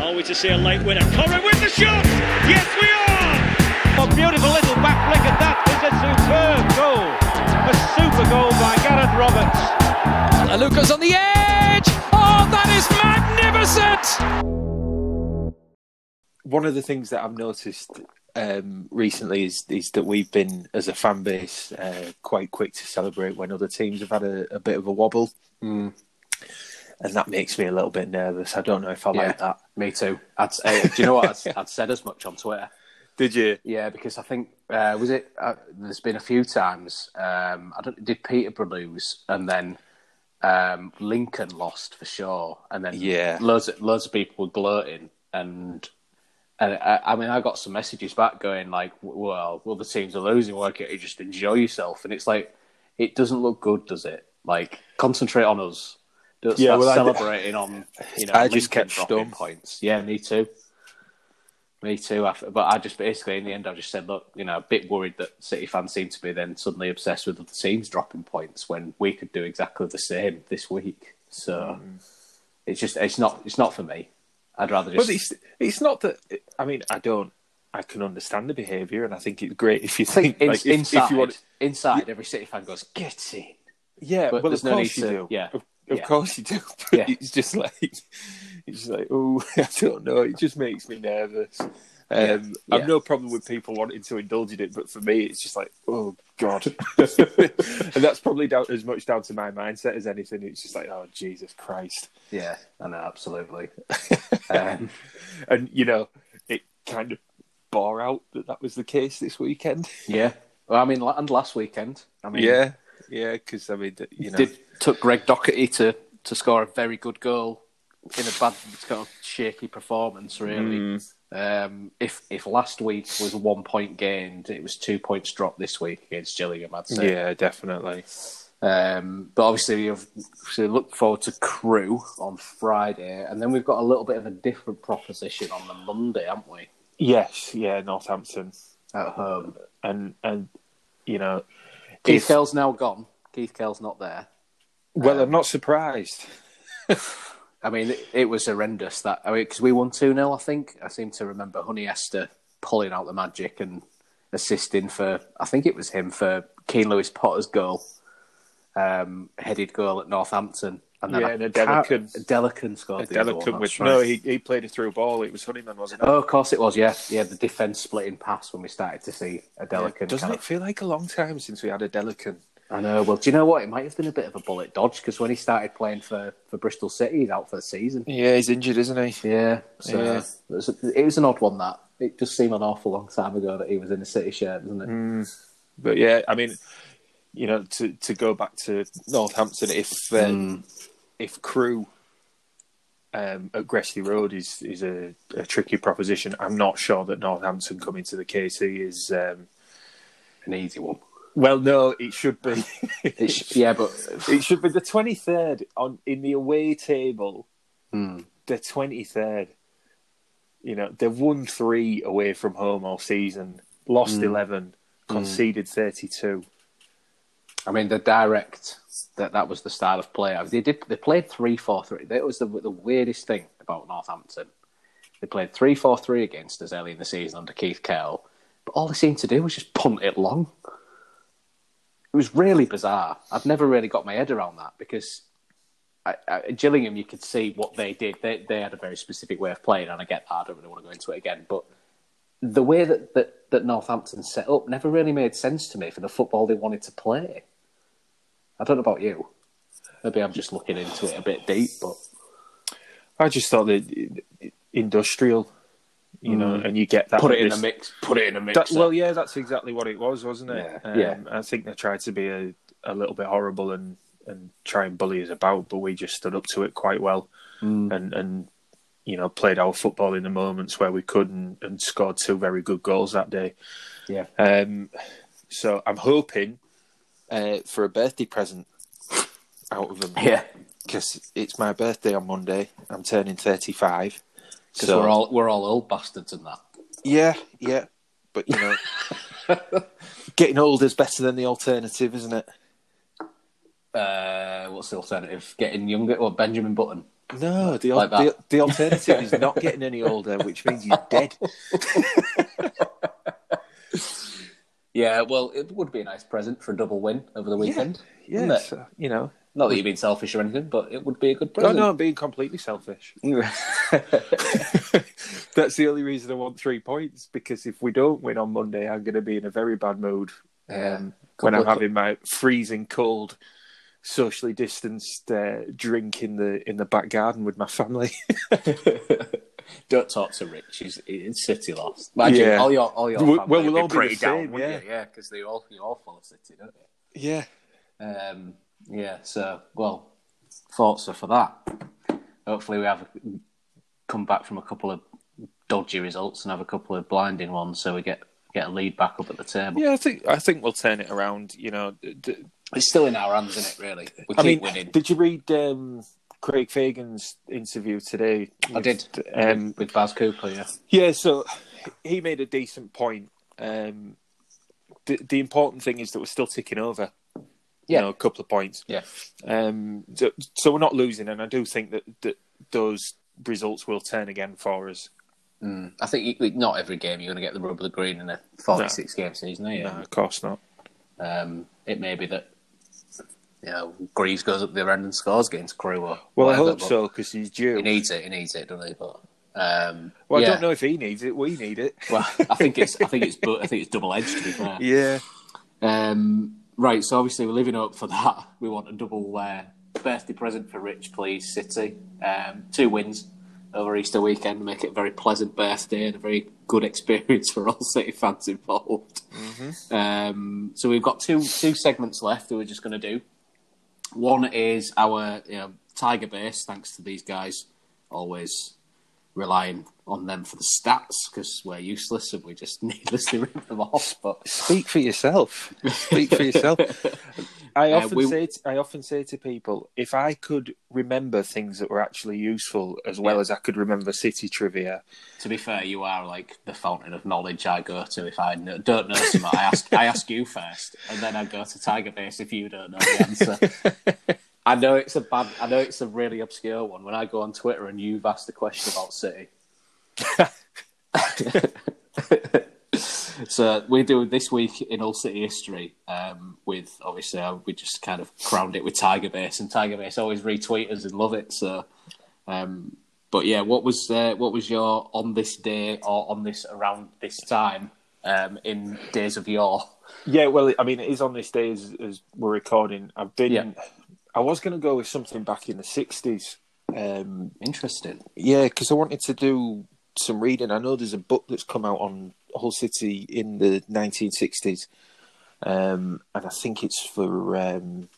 B: Are we to see a late winner? Corrin with the shot! Yes, we are!
D: A beautiful little back flick, and that is a superb goal. A super goal by Gareth Roberts.
C: Luca's on the edge. Oh, that is magnificent.
F: one of the things that I've noticed um, recently is is that we've been, as a fan base, uh, quite quick to celebrate when other teams have had a, a bit of a wobble,
E: Hmm.
F: and that makes me a little bit nervous. I don't know if I like that.
E: Me too. I'd, uh, do you know what? I'd, I'd said as much on Twitter.
F: Did you?
E: Yeah, because I think uh, was it. Uh, there's been a few times. Um, I don't. Did Peterborough lose and then um, Lincoln lost for sure, and then
F: Yeah.
E: loads of, loads of people were gloating and. And I, I mean, I got some messages back going like, "Well, well, the teams are losing. Why can't you just enjoy yourself?" And it's like, it doesn't look good, does it? Like, concentrate on us. Don't
F: Yeah,
E: start
F: well, I-
E: celebrating on. You know,
F: I just
E: Lincoln
F: kept
E: dropping
F: stum.
E: points. Yeah, me too. Me too. I- But I just basically, in the end, I just said, look, you know, a bit worried that City fans seem to be then suddenly obsessed with other teams dropping points when we could do exactly the same this week. So mm. it's just, it's not, it's not for me. I'd rather just.
F: But it's it's not that. I mean, I don't. I can understand the behaviour, and I think it's great if you think
E: in,
F: like, if,
E: inside,
F: if you want.
E: inside, every City fan goes, get in.
F: Yeah,
E: but
F: well,
E: there's
F: of
E: no need
F: you
E: to-
F: do.
E: yeah,
F: of, of
E: yeah.
F: course you do. But
E: Yeah.
F: it's just like it's just like oh, I don't know. It just makes me nervous. Um,
E: Yeah.
F: I've no problem with people wanting to indulge in it, but for me, it's just like oh god, and that's probably down as much down to my mindset as anything. It's just like oh Jesus Christ,
E: Yeah, I know, absolutely. um,
F: and you know it kind of bore out that that was the case this weekend.
E: yeah. Well, I mean, and last weekend, I mean,
F: Yeah, yeah, because I mean, you know,
E: did took Greg Docherty to, to score a very good goal in a bad kind of shaky performance. Really, um, if if last week was one point gained, it was two points dropped this week against Gillingham. I'd say.
F: yeah, definitely.
E: Um, but obviously, we've so look forward to Crewe on Friday, and then we've got a little bit of a different proposition on the Monday, haven't we?
F: Yes, yeah, Northampton,
E: At home.
F: and and you know,
E: Keith
F: if-
E: Curle's now gone. Keith Curle's not there.
F: Well, I'm not surprised.
E: I mean, it, it was horrendous that. I mean, because we won 2 0, I think. I seem to remember Honey Esther pulling out the magic and assisting for, I think it was him, for Keane Lewis Potter's goal. um, headed goal at Northampton, and then
F: Yeah,
E: I
F: and a
E: can't-
F: Delican-
E: a Delican scored the other one,
F: Delicate with no, he, he played a through ball. It was Honeyman, wasn't it?
E: Oh, of course it was. Yeah, yeah. The defense splitting pass when we started to see a Delican.
F: Doesn't
E: kind
F: it
E: of-
F: feel like a long time since we had a Delican?
E: I know. Well, do you know what? It might have been a bit of a bullet dodge because when he started playing for, for Bristol City, he's out for the season.
F: Yeah, he's injured, isn't he?
E: Yeah, so
F: Yeah.
E: It, was, it was an odd one. That it just seemed an awful long time ago that he was in a City shirt, doesn't it?
F: Mm. But yeah, I mean, you know, to to go back to Northampton, if um, if Crewe um, at Gresty Road is is a, a tricky proposition, I'm not sure that Northampton coming to the KC is. Um,
E: An easy one.
F: Well, no, it should be.
E: It's, yeah, but
F: it should be the 23rd on in the away table.
E: Hmm.
F: The 23rd. You know, they've won three away from home all season, lost 11, conceded 32.
E: I mean, the direct that that was the style of play. They did. They played three four three. That was the the weirdest thing about Northampton. They played three four three against us early in the season under Keith Curle, but all they seemed to do was just punt it long. It was really bizarre. I've never really got my head around that because I, I, Gillingham, you could see what they did. They they had a very specific way of playing, and I get that. I don't really want to go into it again, but the way that, that, that Northampton set up never really made sense to me for the football they wanted to play. I don't know about you. Maybe I'm just looking into it a bit deep, but
F: I just thought that industrial, you know, and you get that.
E: put it in
F: this-
E: a mix. Put it in a mix.
F: That, well, yeah, that's exactly what it was, wasn't it?
E: Yeah.
F: Um,
E: Yeah.
F: I think they tried to be a, a little bit horrible and, and try and bully us about, but we just stood up to it quite well
E: Mm.
F: and, and you know played our football in the moments where we could and, and scored two very good goals that day.
E: yeah.
F: Um, so I'm hoping uh, for a birthday present out of them.
E: Yeah.
F: because it's my birthday on Monday. I'm turning 35.
E: Because we're all we're all old bastards in that.
F: Yeah, yeah. But, you know, getting older is better than the alternative, isn't it?
E: Uh, what's the alternative? Getting younger? Or Benjamin Button?
F: No, the,
E: Like
F: the, the alternative is not getting any older, which means you're dead.
E: Yeah. Well, it would be a nice present for a double win over the weekend.
F: Yeah,
E: it?
F: so, you know.
E: Not that you've been selfish or anything, but it would be a good
F: Oh,
E: present.
F: no, I'm being completely selfish. That's the only reason I want three points, because if we don't win on Monday, I'm going to be in a very bad mood
E: Yeah.
F: um, when I'm having my freezing cold, socially distanced uh, drink in the in the back garden with my family.
E: Don't talk to Rich. He's it's City lost. Imagine
F: Yeah.
E: all your all your
F: Well,
E: family
F: well, we'll all be
E: pretty
F: the same,
E: down,
F: yeah.
E: you? Yeah, because they all you all follow City, don't
F: they?
E: yeah. Um, yeah. So well, thoughts are for that. Hopefully, we have come back from a couple of dodgy results and have a couple of blinding ones, so we get get a lead back up at the table.
F: Yeah, I think I think we'll turn it around. You know, D- d-
E: It's still in our hands, isn't it? Really, we
F: I
E: keep
F: mean,
E: winning.
F: did you read um, Craig Fagan's interview today?
E: I did
F: Um,
E: with Baz Cooper. Yeah.
F: yeah, so he made a decent point. Um, the, the important thing is that we're still ticking over.
E: Yeah.
F: You know, a couple of points.
E: Yeah.
F: Um, so, so we're not losing, and I do think that, that those results will turn again for us.
E: I think you, not every game you're going to get the rub of the green in a 46 game season, are you?
F: No, of course not.
E: Um, it may be that you know Greaves goes up the end and scores against Crewe. Or
F: Well, I hope so because he's due.
E: He needs it. He needs it, doesn't he? But um,
F: well,
E: yeah.
F: I don't know if he needs it. We need it.
E: Well, I think it's I think it's I think it's double edged to be fair.
F: yeah.
E: Um, right. So obviously we're living up for that. We want a double uh, birthday present for Rich, please, City. Um, two wins over Easter weekend make it a very pleasant birthday and a very good experience for all City fans involved. Um, so we've got two two segments left that we're just going to do. One is our you know, Tiger base, thanks to these guys, always relying on them for the stats because we're useless and we just needlessly rip them off. But
F: Speak for yourself. Speak for yourself. I
E: Uh,
F: often
E: we-
F: say to, I often say to people, if I could remember things that were actually useful as well
E: Yeah.
F: as I could remember city trivia,
E: to be fair, you are like the fountain of knowledge I go to. If I kn- don't know something, I ask I ask you first, and then I go to Tiger Base if you don't know the answer. I know it's a bad. I know it's a really obscure one. When I go on Twitter and you've asked a question about City, so we do this week in all City history um, with obviously uh, we just kind of crowned it with Tiger Base, and Tiger Base always retweet us and love it. So, um, but yeah, what was uh, what was your on this day or on this around this time um, in days of yore?
F: Yeah, well, I mean, it is on this day as, as we're recording. I've been.
E: Yeah.
F: I was going to go with something back in the '60s. Um,
E: Interesting.
F: yeah, because I wanted to do some reading. I know there's a book that's come out on Hull City in the 1960s, um, and I think it's for um,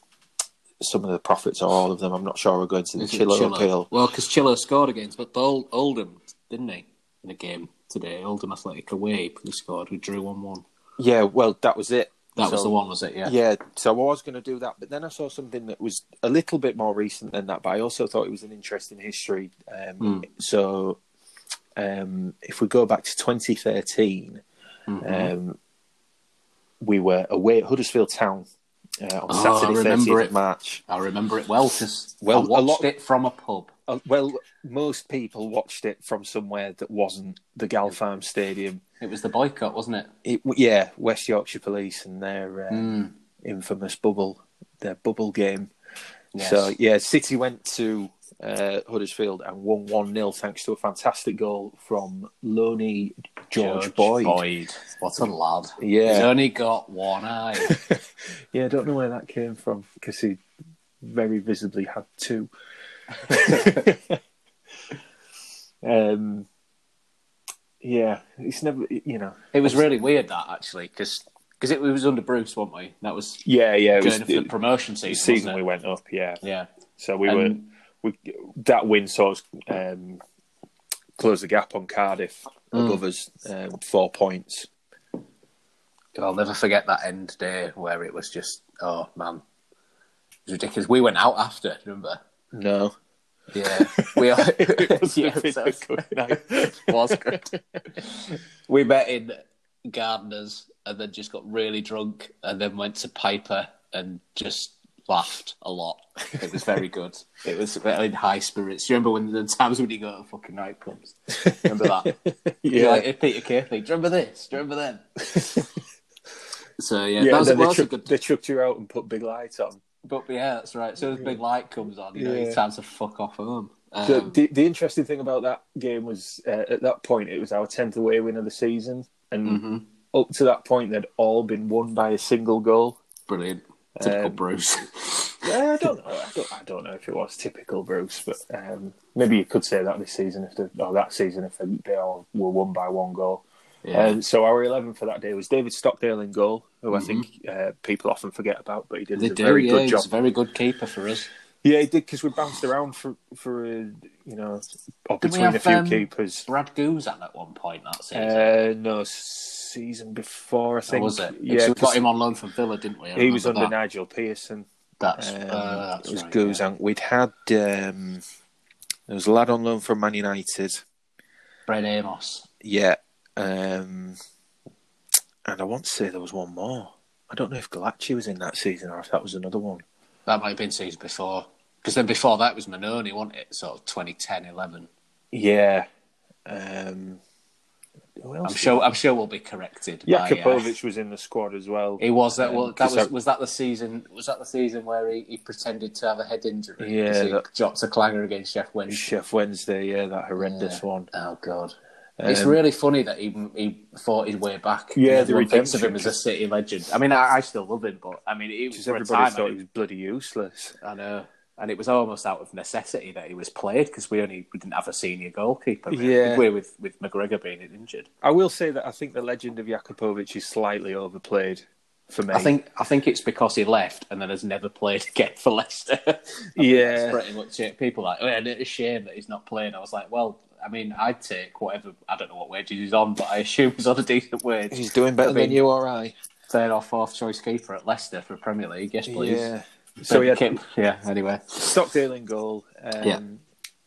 F: some of the profits or all of them. I'm not sure. We're going to the
E: Is it
F: Chillo
E: Chillo?
F: appeal.
E: Well, because Chillo scored against but Old, Oldham, didn't he, in a game today? Oldham Athletic away, he scored. We drew one one.
F: Yeah, well, that was it.
E: That was the one, was it? Yeah.
F: Yeah, so I was going to do that, but then I saw something that was a little bit more recent than that. But I also thought it was an interesting history. Um,
E: Hmm.
F: So, um, if we go back to 2013,
E: Mm-hmm.
F: um, we were away at Huddersfield Town uh, on
E: Oh,
F: Saturday,
E: remember
F: 30th
E: it.
F: March.
E: I remember it well because
F: Well,
E: I watched
F: lot-
E: it from a pub.
F: Uh, well, most people watched it from somewhere that wasn't the Galpharm Stadium.
E: It was the boycott, wasn't it?
F: It, yeah, West Yorkshire Police and their um,
E: Mm.
F: infamous bubble, their bubble game.
E: Yes.
F: So yeah, City went to uh, Huddersfield and won one 0 thanks to a fantastic goal from Loney George, Boyd.
E: What a lad.
F: Yeah.
E: He's only got one eye.
F: Yeah, I don't know where that came from because he very visibly had two. um, yeah, it's never you know.
E: it was really weird that actually because because it was under Bruce, weren't we? That was
F: Yeah, yeah, it was
E: the promotion season.
F: season we went up. Yeah,
E: Yeah.
F: so we
E: And-
F: were we that win sort of um, closed the gap on Cardiff
E: Mm.
F: above us, um, four points.
E: I'll never forget that end day where it was just, oh man, it was ridiculous. We went out after, remember?
F: No,
E: Yeah, we are.
F: it was
E: yeah, so-
F: good night.
E: was good. we met in Gardeners and then just got really drunk and then went to Piper and just laughed a lot. It was very good. It was in high spirits. Do you remember when the times when you go to fucking nightclubs? Remember that?
F: Yeah.
E: You're like hey, Peter Kearley. Do you remember this? Do you remember then? so yeah,
F: Yeah,
E: that was, well,
F: they, chuck,
E: good.
F: they chucked you out and put big lights on.
E: But yeah, that's right. So as big light comes on, you know,
F: Yeah.
E: it's time to fuck off home.
F: The,
E: Um,
F: the, the interesting thing about that game was uh, at that point it was our tenth away win of the season, and
E: Mm-hmm.
F: up to that point they'd all been won by a single goal.
E: brilliant. Typical
F: Um,
E: Bruce.
F: Yeah, I don't know. I don't, I don't know if it was typical Bruce, but um, maybe you could say that this season if they, or that season if they, they all were won by one goal.
E: Yeah.
F: Um, so our eleven for that day was David Stockdale in goal, who I think uh, people often forget about, but he did
E: Mm-hmm. They
F: a
E: do,
F: very
E: yeah.
F: good job.
E: a very good keeper for us.
F: Yeah, he did because we bounced around for for uh, you know or
E: Did we
F: between a few
E: um,
F: keepers.
E: Brad Guzan at one point that season.
F: Uh, no, season before I
E: Or
F: think.
E: was it?
F: Yeah,
E: Yeah, we got him on loan from Villa, didn't we? I
F: he was under
E: that.
F: Nigel Pearson.
E: That's,
F: Um,
E: uh, that's
F: it was
E: right,
F: Guzan. We'd had um, there was a lad on loan from Man United.
E: yeah. Brad Amos.
F: Yeah, um, and I want to say there was one more. I don't know if Galacci was in that season or if that was another one.
E: That might have been season before. Because then before that was Mannone, wasn't it? Sort of 2010, 11.
F: Yeah. Um.
E: I'm sure. I'm sure we'll be corrected. by, uh,
F: was in the squad as well.
E: He was that.
F: Um,
E: Well, that was
F: I-
E: was that the season? Was that the season where he, he pretended to have a head injury?
F: Yeah,
E: he
F: that-
E: dropped a clanger against Sheff Wednesday.
F: Sheff Wednesday, yeah, that horrendous
E: Yeah.
F: one.
E: Oh god, it's
F: Um,
E: really funny that he he fought his way back.
F: Yeah,
E: And
F: the
E: everyone thinks of him as a City legend. I mean, I, I still love him, but I mean, it was
F: Because
E: for a
F: everybody
E: time.
F: thought he was bloody useless.
E: I know, and it was almost out of necessity that he was played because we only we didn't have a senior goalkeeper. Really,
F: Yeah.
E: we, with with McGregor being injured.
F: I will say that I think the legend of Jakupovic is slightly overplayed for me.
E: I think I think it's because he left and then has never played again for Leicester.
F: Yeah.
E: pretty much it. People are like, oh, yeah, it's a shame that he's not playing. I was like, well, I mean, I'd take whatever. I don't know what wages he's on, but I assume he's on a decent wage.
F: he's doing better
E: I mean,
F: than you or I.
E: Third or fourth choice keeper at Leicester for Premier League. Yes, please.
F: Yeah. So he had
E: Kip- yeah. Anyway,
F: Stockdale in goal. Um,
E: Yeah.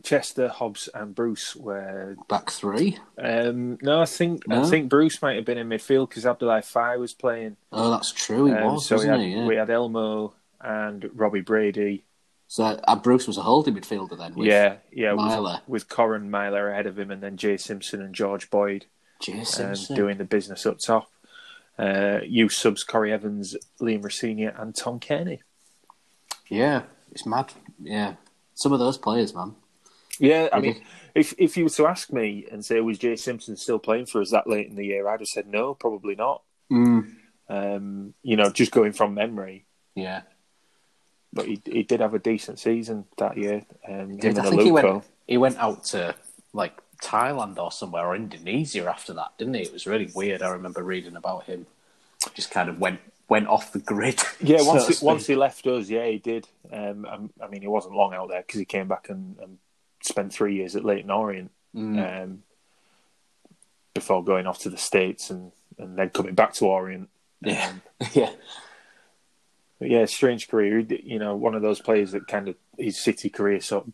F: Chester, Hobbs, and Bruce were.
E: back three.
F: Um, no, I think
E: No?
F: I think Bruce might have been in midfield because Abdoulaye Faye was playing.
E: Oh, that's true. He
F: Um,
E: was,
F: so we
E: wasn't
F: had
E: he? Yeah.
F: we had Elmo and Robbie Brady.
E: So uh, Bruce was a holding midfielder then. With
F: yeah, yeah,
E: Meyler.
F: with, with Corin Meyler ahead of him, and then Jay Simpson and George Boyd
E: Jay
F: um,
E: Simpson.
F: doing the business up top. Uh, you subs Corry Evans, Liam Rosenior, and Tom Cairney.
E: Yeah, it's mad. Yeah, some of those players, man.
F: Yeah, I mean, if if you were to ask me and say was Jay Simpson still playing for us that late in the year, I'd have said no, probably not.
E: Mm.
F: Um, you know, just going from memory,
E: Yeah,
F: but he he did have a decent season that year. Um,
E: Did- I think he went. He went out to like Thailand or somewhere or Indonesia after that, didn't he? It was really weird. I remember reading about him. Just kind of went went off the grid.
F: Yeah, once
E: to
F: he, once he left us, yeah, he did. Um, um, I mean, he wasn't long out there because he came back and, and spent three years at Leyton Orient
E: Mm.
F: um, before going off to the states and, and then coming back to Orient.
E: yeah, yeah,
F: But yeah, strange career. You know, one of those players that kind of his City career sort of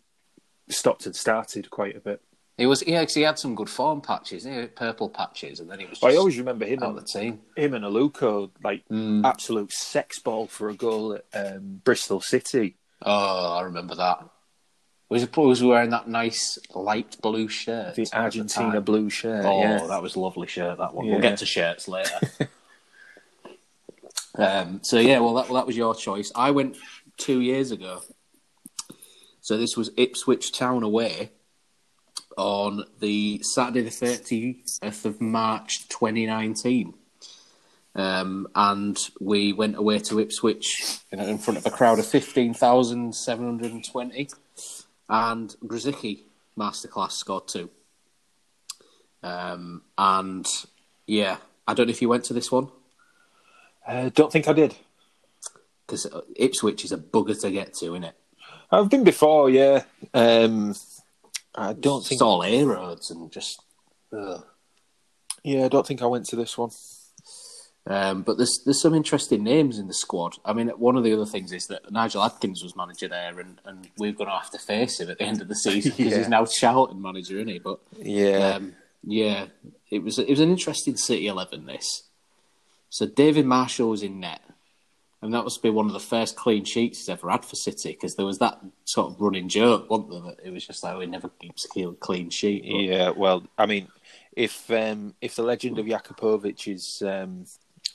F: stopped and started quite a bit.
E: he was. Yeah, 'cause he had some good form patches, yeah, purple patches, and then he was. Just
F: I always remember him on
E: the team.
F: him and Aluko like
E: Mm.
F: absolute sex ball for a goal at um, Bristol City.
E: Oh, I remember that. Was he was wearing that nice light blue shirt?
F: The Argentina
E: time?
F: blue shirt.
E: Oh,
F: yeah.
E: that was a lovely shirt. That one.
F: Yeah.
E: We'll get to shirts later. um, so yeah, well that, well, that was your choice. I went two years ago. So this was Ipswich Town away on the Saturday the thirtieth of March, twenty nineteen. Um, and we went away to Ipswich in, in front of a crowd of fifteen thousand seven hundred and twenty, and Grosicki masterclass scored two. Um, and yeah, I don't know if you went to this one
F: Uh, don't think I did.
E: because Ipswich is a bugger to get to, isn't it?
F: I've been before, yeah. Um, I don't think.
E: It's all air roads and just. Ugh.
F: Yeah, I don't think I went to this one.
E: Um, but there's there's some interesting names in the squad. I mean, one of the other things is that Nigel Adkins was manager there, and, and we're going to have to face him at the end of the season because
F: Yeah.
E: he's now Charlton manager, isn't he? But
F: Yeah,
E: Um, yeah, it was it was an interesting City eleven. This, so David Marshall was in net, and that must be one of the first clean sheets he's ever had for City because there was that sort of running joke, wasn't there? That it was just like oh, he never keeps a clean sheet. But,
F: yeah. Well, I mean, if um, if the legend of Jakupovic is um,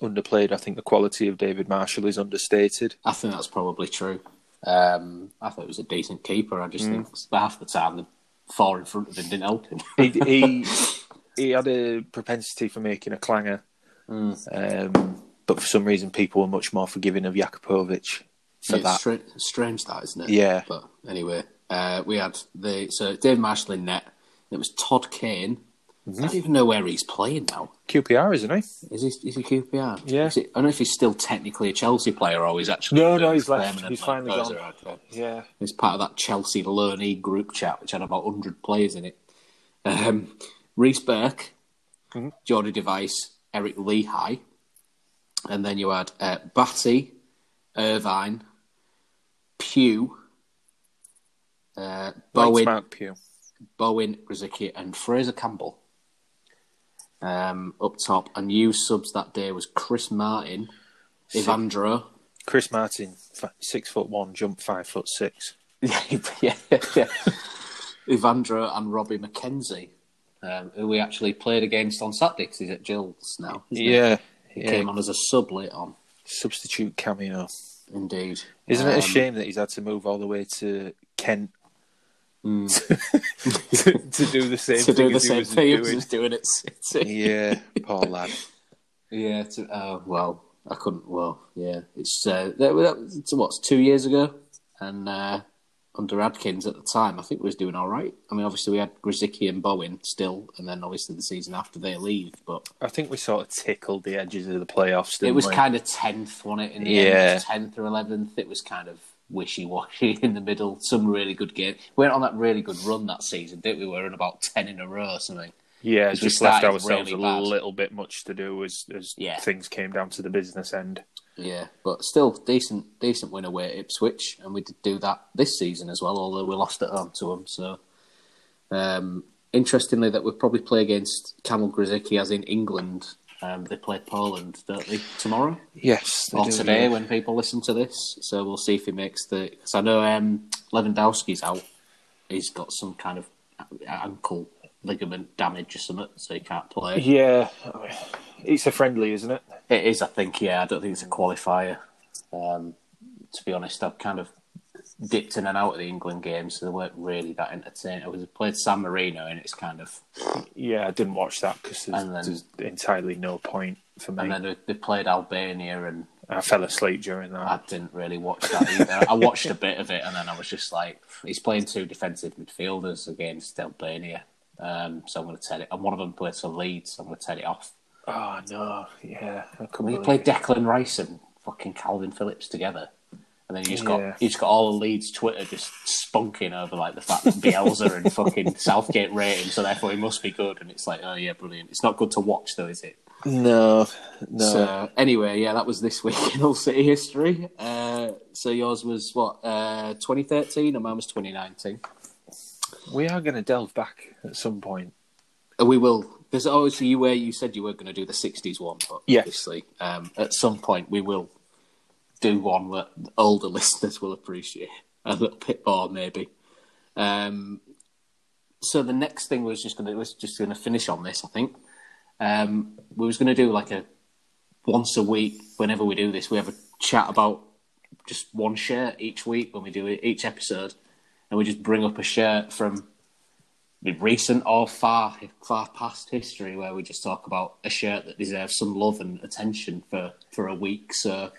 F: underplayed, I think the quality of David Marshall is understated.
E: I think that's probably true. Um, I thought he was a decent keeper. I just think half the time the four in front of him didn't help him.
F: He he, he had a propensity for making a clanger, um, but for some reason, people were much more forgiving of Jakupovic for
E: it's
F: that.
E: stra- strange that, isn't it?
F: Yeah.
E: But anyway, uh, we had the so Dave Marshall in net. It was Todd Kane.
F: Mm-hmm.
E: I don't even know where he's playing now.
F: QPR, isn't he?
E: Is he is he QPR?
F: Yeah.
E: He- I don't know if he's still technically a Chelsea player or he's actually
F: No, no, he's left. He's finally gone. Yeah.
E: He's part of that Chelsea Learney group chat, which had about 100 players in it. Um, Reece Burke,
F: Mm-hmm.
E: Jordy de Wijs, Eric Lichaj. And then you had uh, Batty, Irvine, Pugh, uh, Bowen,
F: Mark Pugh.
E: Bowen, Grosicki, and Fraser Campbell. Um, up top, and you subs that day was Chris Martin, Evandro,
F: Chris Martin, six foot one, jump five foot six.
E: yeah, yeah, yeah. Evandro and Robbie McKenzie, um, who we actually played against on Saturday because he's at Gills now. isn't he?
F: Yeah,
E: he
F: yeah.
E: came on as a sub later on.
F: Substitute cameo.
E: Indeed,
F: Isn't it
E: Um,
F: a shame that he's had to move all the way to Kent
E: Mm.
F: to, to do the same
E: to
F: thing
E: do the
F: as he
E: same
F: was
E: thing he
F: doing?
E: was doing at City.
F: Yeah, poor lad.
E: Yeah, to, uh, well, I couldn't. Well, yeah, it's uh, that, that, was- what's two years ago, and uh, under Adkins at the time, I think we was doing all right. I mean, obviously we had Grosicki and Bowen still, and then obviously the season after they leave, but
F: I think we sort of tickled the edges of the playoffs.
E: it was
F: we?
E: kind of tenth, wasn't it? In the
F: Yeah.
E: tenth or eleventh. It was kind of wishy washy in the middle. Some really good game. We went on that really good run that season, didn't we? We were in about ten in a row or something.
F: yeah,
E: we
F: just left ourselves
E: really
F: a
E: bad.
F: little bit much to do as as
E: Yeah.
F: things came down to the business end.
E: Yeah, but still decent, decent win away at Ipswich, and we did do that this season as well. Although we lost at home to them. So, um, interestingly, that we will probably play against Kamil Grosicki as in England. Um, they play Poland, don't they, tomorrow
F: Yes, they
E: or
F: do,
E: today
F: yeah.
E: when people listen to this? So we'll see if he makes the. Because I know um, Lewandowski's out. He's got some kind of ankle ligament damage or something, so he can't play.
F: Yeah, It's a friendly, isn't it?
E: It is, I think. Yeah, I don't think it's a qualifier. Um, to be honest, I've kind of dipped in and out of the England games, so they weren't really that entertaining. I was played San Marino, and it's kind of,
F: Yeah, I didn't watch that because there's,
E: then-
F: there's entirely no point for me.
E: and then they- they played Albania, and
F: I fell asleep during that.
E: I didn't really watch that either. I watched a bit of it, and then I was just like, he's playing two defensive midfielders against Albania. Um, so I'm going to tell it. And one of them plays for Leeds. So I'm going to tell it off.
F: Oh no, yeah. I couldn't
E: you play. Declan Rice and fucking Kalvin Phillips together, and then you just got
F: Yeah.
E: you just got all the Leeds Twitter just spunking over like the fact that Bielsa and fucking Southgate rate him, so therefore he must be good. And it's like, oh yeah, brilliant. It's not good to watch though, is it?
F: No, no.
E: So anyway, yeah, that was this week in All City history. Uh, so yours was what, uh, 2013, and mine was 2019.
F: we are going to delve back at some point.
E: Uh, We will. There's obviously you where you said you were going to do the '60s one, but
F: Yes.
E: obviously um, at some point we will do one that older listeners will appreciate a little bit more, maybe. Um, so the next thing was just going to was just going to finish on this. I think um, we was going to do like a once a week. Whenever we do this, we have a chat about just one shirt each week when we do it, each episode, and we just bring up a shirt from recent or far far past history where we just talk about a shirt that deserves some love and attention for for a week. So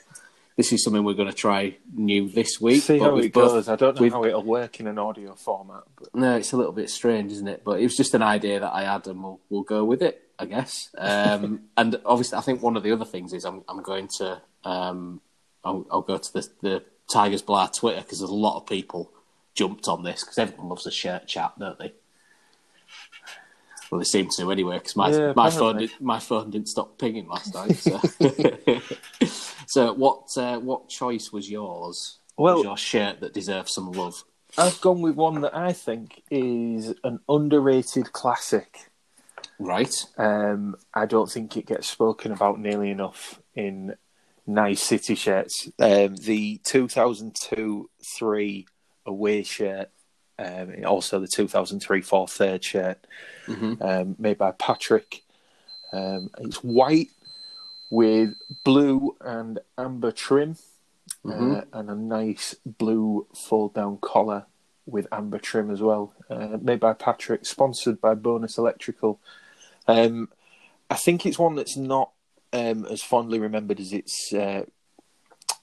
E: this is something we're going to try new this week.
F: See
E: but
F: how it
E: both-
F: goes. I don't know how it'll work in an audio format, but
E: No, it's a little bit strange, isn't it? But it was just an idea that I had, and we'll we'll go with it, I guess. Um, and obviously, I think one of the other things is I'm I'm going to um, I'll, I'll go to the the Tigers Blah Twitter because there's a lot of people jumped on this because everyone loves a shirt chat, don't they? Well, they seem to anyway because my
F: Yeah,
E: my phone my phone didn't stop pinging last night. So, so what uh, what choice was yours?
F: Well-
E: was your shirt that deserves some love.
F: I've gone with one that I think is an underrated classic.
E: Right.
F: Um, I don't think it gets spoken about nearly enough in nice city shirts. Um, the 2002-3 away shirt, um, also the 2003-4 third shirt, um, made by Patrick. Um, it's white with blue and amber trim, uh, and a nice blue fold-down collar with amber trim as well. Uh, made by Patrick, sponsored by Bonus Electrical. Um, I think it's one that's not um, as fondly remembered as its uh,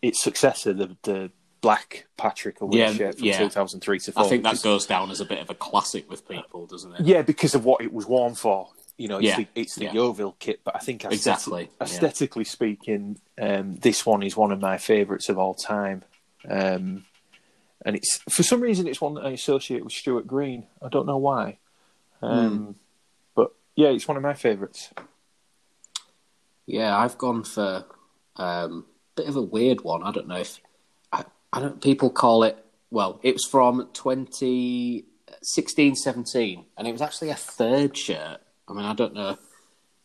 F: its successor, the the black Patrick away
E: Yeah,
F: shirt from
E: yeah.
F: 2003 to 4.
E: I think that goes down as a bit of a classic with people, doesn't it?
F: yeah, because of what it was worn for. You know, it's
E: Yeah,
F: the, it's the
E: yeah.
F: Yeovil kit, but I think aesthetic,
E: Exactly,
F: aesthetically speaking, um, this one is one of my favourites of all time. Um, and it's for some reason it's one that I associate with Stuart Green. I don't know why, um,
E: Hmm.
F: but yeah, it's one of my favourites.
E: Yeah, I've gone for um, a bit of a weird one. I don't know if I, don't. People call it. Well, it was from 2016, 17, and it was actually a third shirt. I mean, I don't know.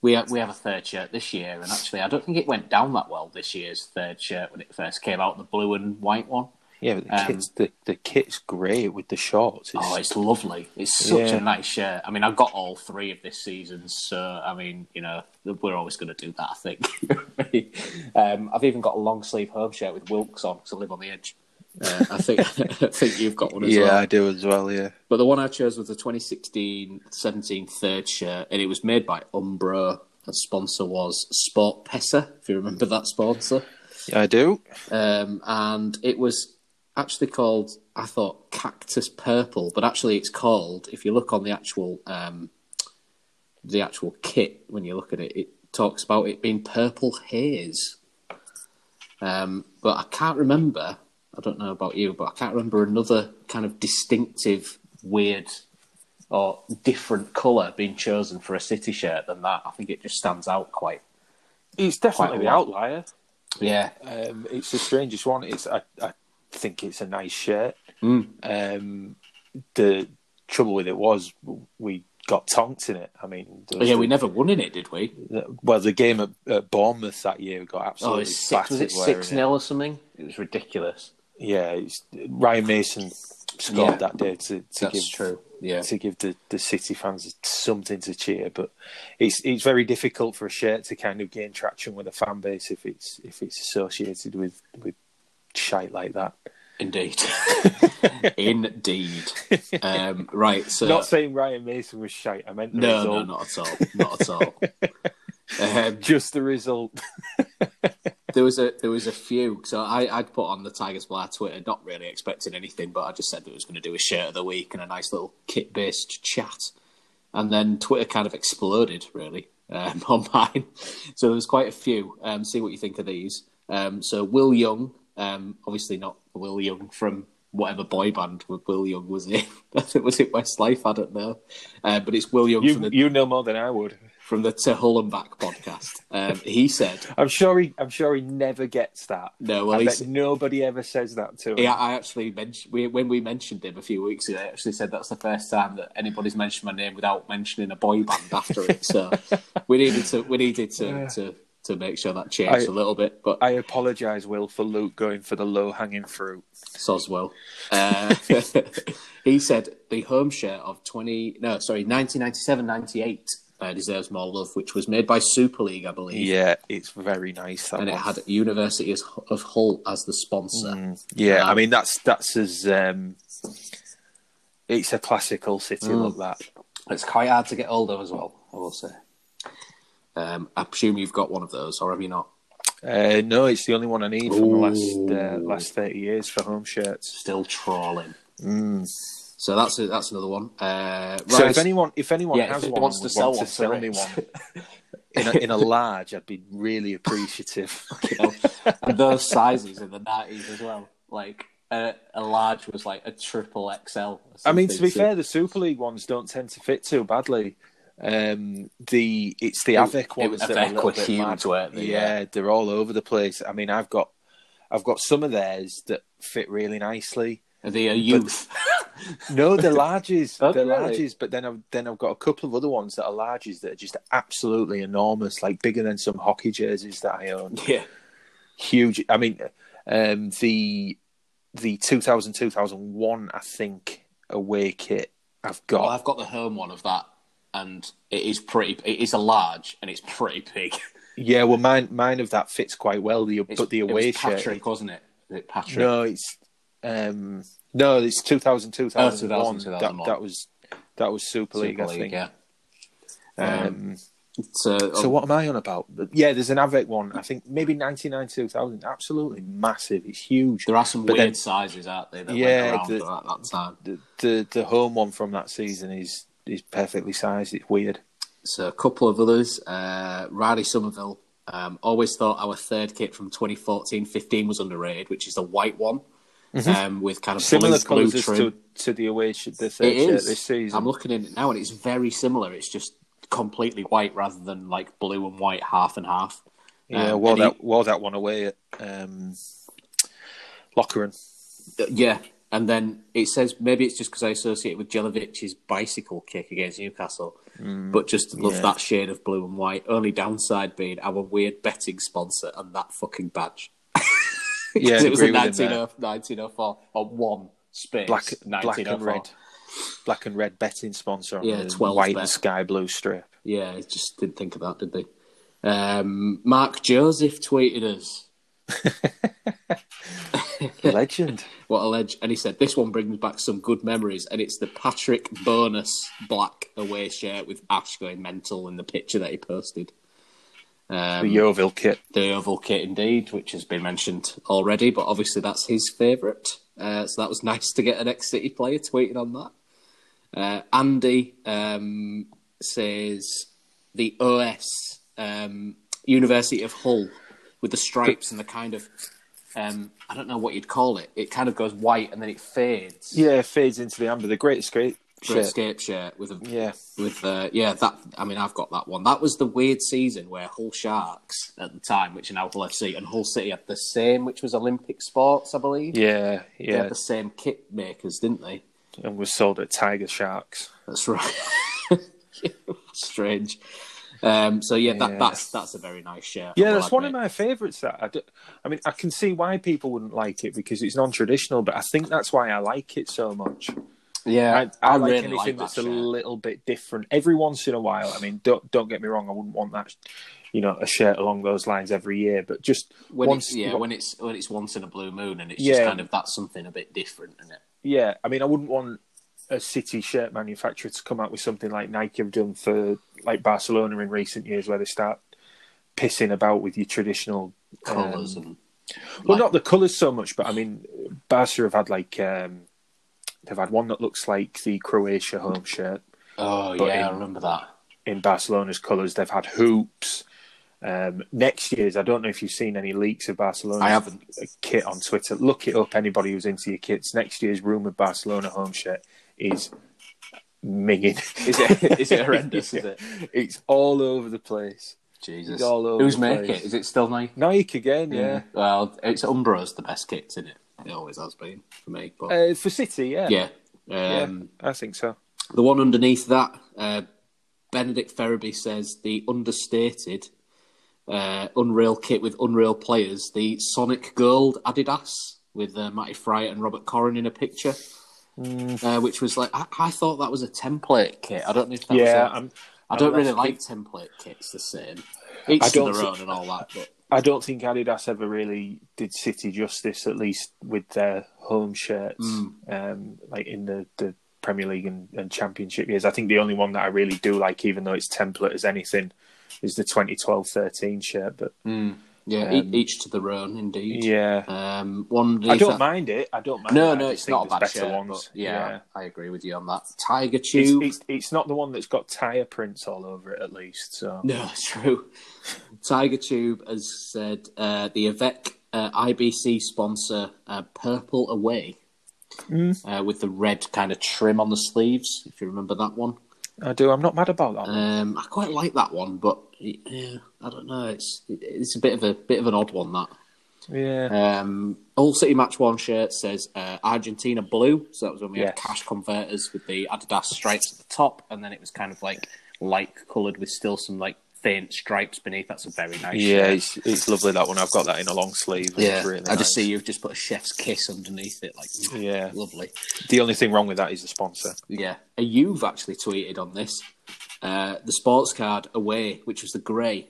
E: We have, we have a third shirt this year, and actually, I don't think it went down that well this year's third shirt when it first came out, the blue and white one.
F: Yeah, but the
E: Um,
F: kit's the, the kit's great with the shorts. It's,
E: Oh, it's lovely. It's such
F: Yeah.
E: a nice shirt. I mean, I've got all three of this season, so I mean, you know, we're always going to do that. I think. um, I've even got a long sleeve home shirt with Wilks on because I live on the edge. Uh, I think I think you've got one as
F: yeah,
E: well.
F: I do as well. Yeah,
E: But the one I chose was the 2016-17 third shirt, and it was made by Umbro. The sponsor was SportPesa, if you remember that sponsor.
F: Yeah, I do.
E: Um, and it was actually called, I thought, Cactus Purple, but actually it's called, if you look on the actual um, the actual kit, when you look at it, it talks about it being Purple Haze. Um, but I can't remember, I don't know about you, but I can't remember another kind of distinctive, weird, or different colour being chosen for a city shirt than that. I think it just stands out quite.
F: It's definitely
E: Quite
F: the outlier.
E: Yeah.
F: Um, it's the strangest one. It's I, I think it's a nice shirt.
E: Mm.
F: Um, the trouble with it was we got tonked in it. I mean,
E: But yeah,
F: was
E: we never won in it, did we?
F: Well, the game at, at Bournemouth that year got
E: Oh,
F: absolutely
E: it's six, was it six 0 or something? It was ridiculous.
F: yeah, it's, Ryan Mason scored
E: Yeah.
F: that day to, to
E: That's
F: give
E: true. Yeah.
F: to give the, the City fans something to cheer. But it's it's very difficult for a shirt to kind of gain traction with a fan base if it's if it's associated with with shite like that.
E: Indeed. Indeed. Um, right. So
F: Not saying Ryan Mason was shite. I meant the
E: no,
F: result.
E: no, not at all. Not at all. um,
F: Just the result.
E: there was a there was a few. So I I'd put on the Tigers Blair Twitter, not really expecting anything, but I just said that I was going to do a shirt of the week and a nice little kit based chat, and then Twitter kind of exploded really um, on mine. So there was quite a few. Um, see what you think of these. Um, so Will Young, um, obviously not Will Young from whatever boy band Will Young was in. I think was it Westlife. I don't know, uh, but it's Will Young
F: You
E: from the
F: you know more than I would.
E: from the To Hull and Back podcast. Um, he said.
F: I'm sure he I'm sure he never gets that.
E: No, well,
F: I bet nobody ever says that to him.
E: Yeah, I actually mentioned we, when we mentioned him a few weeks ago. I actually said that's the first time that anybody's mentioned my name without mentioning a boy band after it. So we needed to we needed to to, to make sure that changed
F: I-
E: a little bit. But
F: I apologise, Will, for Luke going for the low hanging fruit.
E: Soswell, uh, he said the home share of twenty no sorry 1997-98 uh, deserves more love, which was made by Super League, I believe.
F: Yeah, it's very nice. That
E: And it had University of Hull as the sponsor.
F: Yeah, I
E: Um,
F: mean that's that's as um, it's a classical city
E: Mm.
F: look. That
E: It's quite hard to get hold of as well, I will say. Um, I presume you've got one of those, or have you not?
F: uh, no, it's the only one I need from the last uh, last thirty years for home shirts.
E: Still trawling. So that's a, that's another one. Uh,
F: So if anyone if anyone
E: Yeah,
F: has
E: if
F: one,
E: wants to sell
F: want
E: one
F: to sell me one in a, in a large, I'd be really appreciative.
E: and those sizes in the nineties as well. Like a, a large was like a triple XL.
F: I mean, to be fair, the Super League ones don't tend to fit too badly. Um, the it's the Avec
E: it
F: ones
E: was-
F: that are a
E: Avec were
F: bit
E: huge,
F: mad.
E: weren't they?
F: Yeah,
E: Yeah.
F: they're all over the place. I mean, I've got I've got some of theirs that fit really nicely.
E: They uh, youth.
F: No, they're larges.
E: Oh,
F: they're larges, but then I've then I've got a couple of other ones that are larges that are just absolutely enormous, like bigger than some hockey jerseys that I own.
E: yeah,
F: Huge. I mean, um, the the 2000 2001 I think away kit I've got.
E: well, I've got the home one of that, and it is pretty. It is a large, and it's pretty big.
F: Yeah, well, mine mine of that fits quite well. The
E: It's-
F: but the away
E: was
F: shirt,
E: wasn't it? It Patrick?
F: No, it's um, no, it's 2000 2001.
E: 2000,
F: That,
E: 2001.
F: that was that was Super League,
E: Super
F: I think.
E: yeah. Um,
F: Um,
E: so,
F: so what am I on about? Yeah, there's an Avec one. I think maybe 99 2000. Absolutely massive. It's huge.
E: there are some
F: But
E: weird
F: then-
E: sizes out there that
F: Yeah,
E: went around
F: the-
E: at that time.
F: The, the the home one from that season is is perfectly sized. It's weird.
E: So a couple of others. Uh, Riley Somerville. Um, always thought our third kit from 2014-15 was underrated, which is the white one um, with kind of
F: Mm-hmm. Similar colours to, to the away sh- the third
E: It
F: shirt
E: is.
F: this season.
E: I'm looking at it now, and it's very similar. It's just completely white rather than like blue and white, half and half.
F: yeah,
E: Um,
F: wore
E: and he-
F: that wore that one away at um, Lockeren.
E: Uh, Yeah, and then it says maybe it's just because I associate it with Jelavic's bicycle kick against Newcastle, but just love
F: Mm, yeah.
E: that shade of blue and white. Only downside being our weird betting sponsor and that fucking badge.
F: yeah,
E: it was a
F: agree
E: 19, 1904 on one space.
F: black black and red black and red betting sponsor on
E: Yeah,
F: the
E: 12
F: white
E: bet.
F: and sky blue strip.
E: Yeah, just didn't think of that, did they? Um, Mark Joseph tweeted us.
F: Legend.
E: What a legend. And he said, This one brings back some good memories. And it's the Patrick bonus black away shirt with Ash going mental in the picture that he posted. Um,
F: the Yeovil kit.
E: the Yeovil kit, indeed, which has been mentioned already, but obviously that's his favourite. Uh, so that was nice to get an ex City player tweeting on that. Uh, Andy um, says the OS um, University of Hull with the stripes and the kind of um, I don't know what you'd call it. It kind of goes white and then it fades.
F: Yeah, it fades into the amber. The Great Escape
E: Great
F: shirt.
E: escape shirt with a
F: Yeah.
E: with uh, yeah that I mean I've got that one. That was the weird season where Hull Sharks at the time, which are now Hull FC, and Hull City had the same, which was Olympic Sports, I believe.
F: Yeah,
E: They
F: yeah.
E: had the same kit makers, didn't they?
F: And was sold at Tiger Sharks.
E: That's right. Strange. Um, so yeah, that,
F: Yeah.
E: that's that's a very nice shirt.
F: Yeah,
E: I will
F: that's one of my favourites. That I, do, I mean, I can see why people wouldn't like it because it's non-traditional, but I think that's why I like it so much.
E: Yeah,
F: I, I, like
E: really
F: anything
E: like that
F: that's a little bit different. Every once in a while, I mean, don't don't get me wrong, I wouldn't want that, you know, a shirt along those lines every year, but just
E: when
F: once,
E: it's, yeah, when it's when it's once in a blue moon and it's
F: Yeah.
E: just kind of that's something a bit different, isn't it?
F: yeah. I mean, I wouldn't want a city shirt manufacturer to come out with something like Nike have done for like Barcelona in recent years, where they start pissing about with your traditional
E: Colours
F: um,
E: and
F: Well,
E: like-
F: not the colours so much, but I mean, Barca have had like um, they've had one that looks like the Croatia home shirt
E: oh yeah, I remember that.
F: in Barcelona's colours. They've had hoops. Um, next year's, I don't know if you've seen any leaks of Barcelona.
E: I haven't.
F: kit on Twitter. Look it up. Anybody who's into your kits. Next year's rumored Barcelona home shirt is minging.
E: Is it is it horrendous? Is it?
F: It's all over the place.
E: Jesus,
F: It's all over
E: who's making it? Is it still Nike?
F: Nike again, yeah.
E: Well, it's Umbro's the best kits, isn't it? It always has been for me. But
F: Uh, for City, yeah.
E: yeah,
F: Yeah,
E: um,
F: I think so.
E: the one underneath that, uh, Benedict Ferriby says the understated uh, Unreal kit with Unreal players, the Sonic Gold Adidas with uh, Matty Fryatt and Robert Koren in a picture.
F: Mm.
E: Uh, which was like I, I thought that was a template kit. I don't know if that
F: Yeah,
E: was. A, I don't really like template kits the same. Each
F: I
E: to their own and all that, but
F: I don't think Adidas ever really did City justice, at least with their home shirts,
E: Mm.
F: um, like in the, the Premier League and, and Championship years. I think the only one that I really do like, even though it's template as anything, is the 2012-13 shirt. But
E: yeah, e- each to their own, indeed.
F: yeah,
E: Um, one
F: I don't
E: that-
F: mind it. I don't mind.
E: No,
F: it.
E: No, it's not a bad
F: better
E: shirt.
F: ones.
E: Yeah,
F: yeah.
E: I agree with you on that. Tiger
F: It's,
E: Tube.
F: it's it's not the one that's got tire prints all over it, at least. So
E: No, it's true. Tiger Tube has said uh, the Avec uh, IBC sponsor uh, Purple Away uh, with the red kind of trim on the sleeves, if you remember that one.
F: I do. I'm not mad about that. one.
E: Um, I quite like that one, but yeah, I don't know. It's it's a bit of a bit of an odd one that.
F: Yeah,
E: Um, All City Match One shirt says uh, Argentina blue, so that was when we had cash converters with the Adidas stripes at the top, and then it was kind of like light coloured with still some like faint stripes beneath. That's a very nice.
F: yeah,
E: shirt.
F: it's it's lovely that one. I've got that in a long sleeve.
E: yeah.
F: Really
E: I just see you've just put a chef's kiss underneath it, like
F: Yeah.
E: lovely.
F: The only thing wrong with that is the sponsor.
E: Yeah, you've actually tweeted on this uh, the sports card away, which was the grey.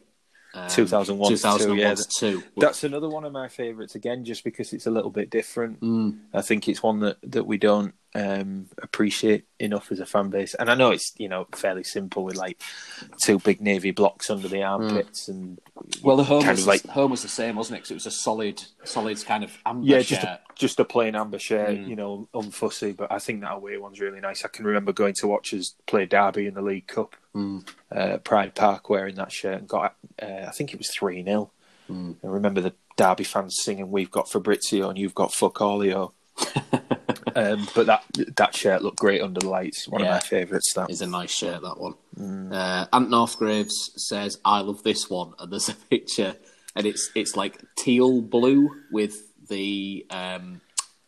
E: Um,
F: 2001,
E: 2001
F: yeah.
E: 2.
F: That's another one of my favourites again, just because it's a little bit different.
E: Mm.
F: I think it's one that, that we don't um, appreciate enough as a fan base. And I know it's you know fairly simple with like two big navy blocks under the armpits and
E: Well, the home
F: kind
E: was,
F: of like
E: home was the same, wasn't it? Because it was a solid, solid kind of amber
F: yeah,
E: shirt.
F: just a, just a plain amber shirt,
E: Mm.
F: you know, unfussy. But I think that away one's really nice. I can remember going to watch us play Derby in the League Cup,
E: Mm.
F: uh, Pride Park, wearing that shirt and got uh, I think it was three 0
E: Mm.
F: I remember the Derby fans singing, "We've got Fabrizio and you've got fuck allio." um, but that that shirt looked great under the lights. One
E: Yeah.
F: of my favourites. That
E: is a nice shirt, that one.
F: Mm.
E: Uh, Ant Northgraves says, I love this one. And there's a picture, and it's it's like teal blue with the um,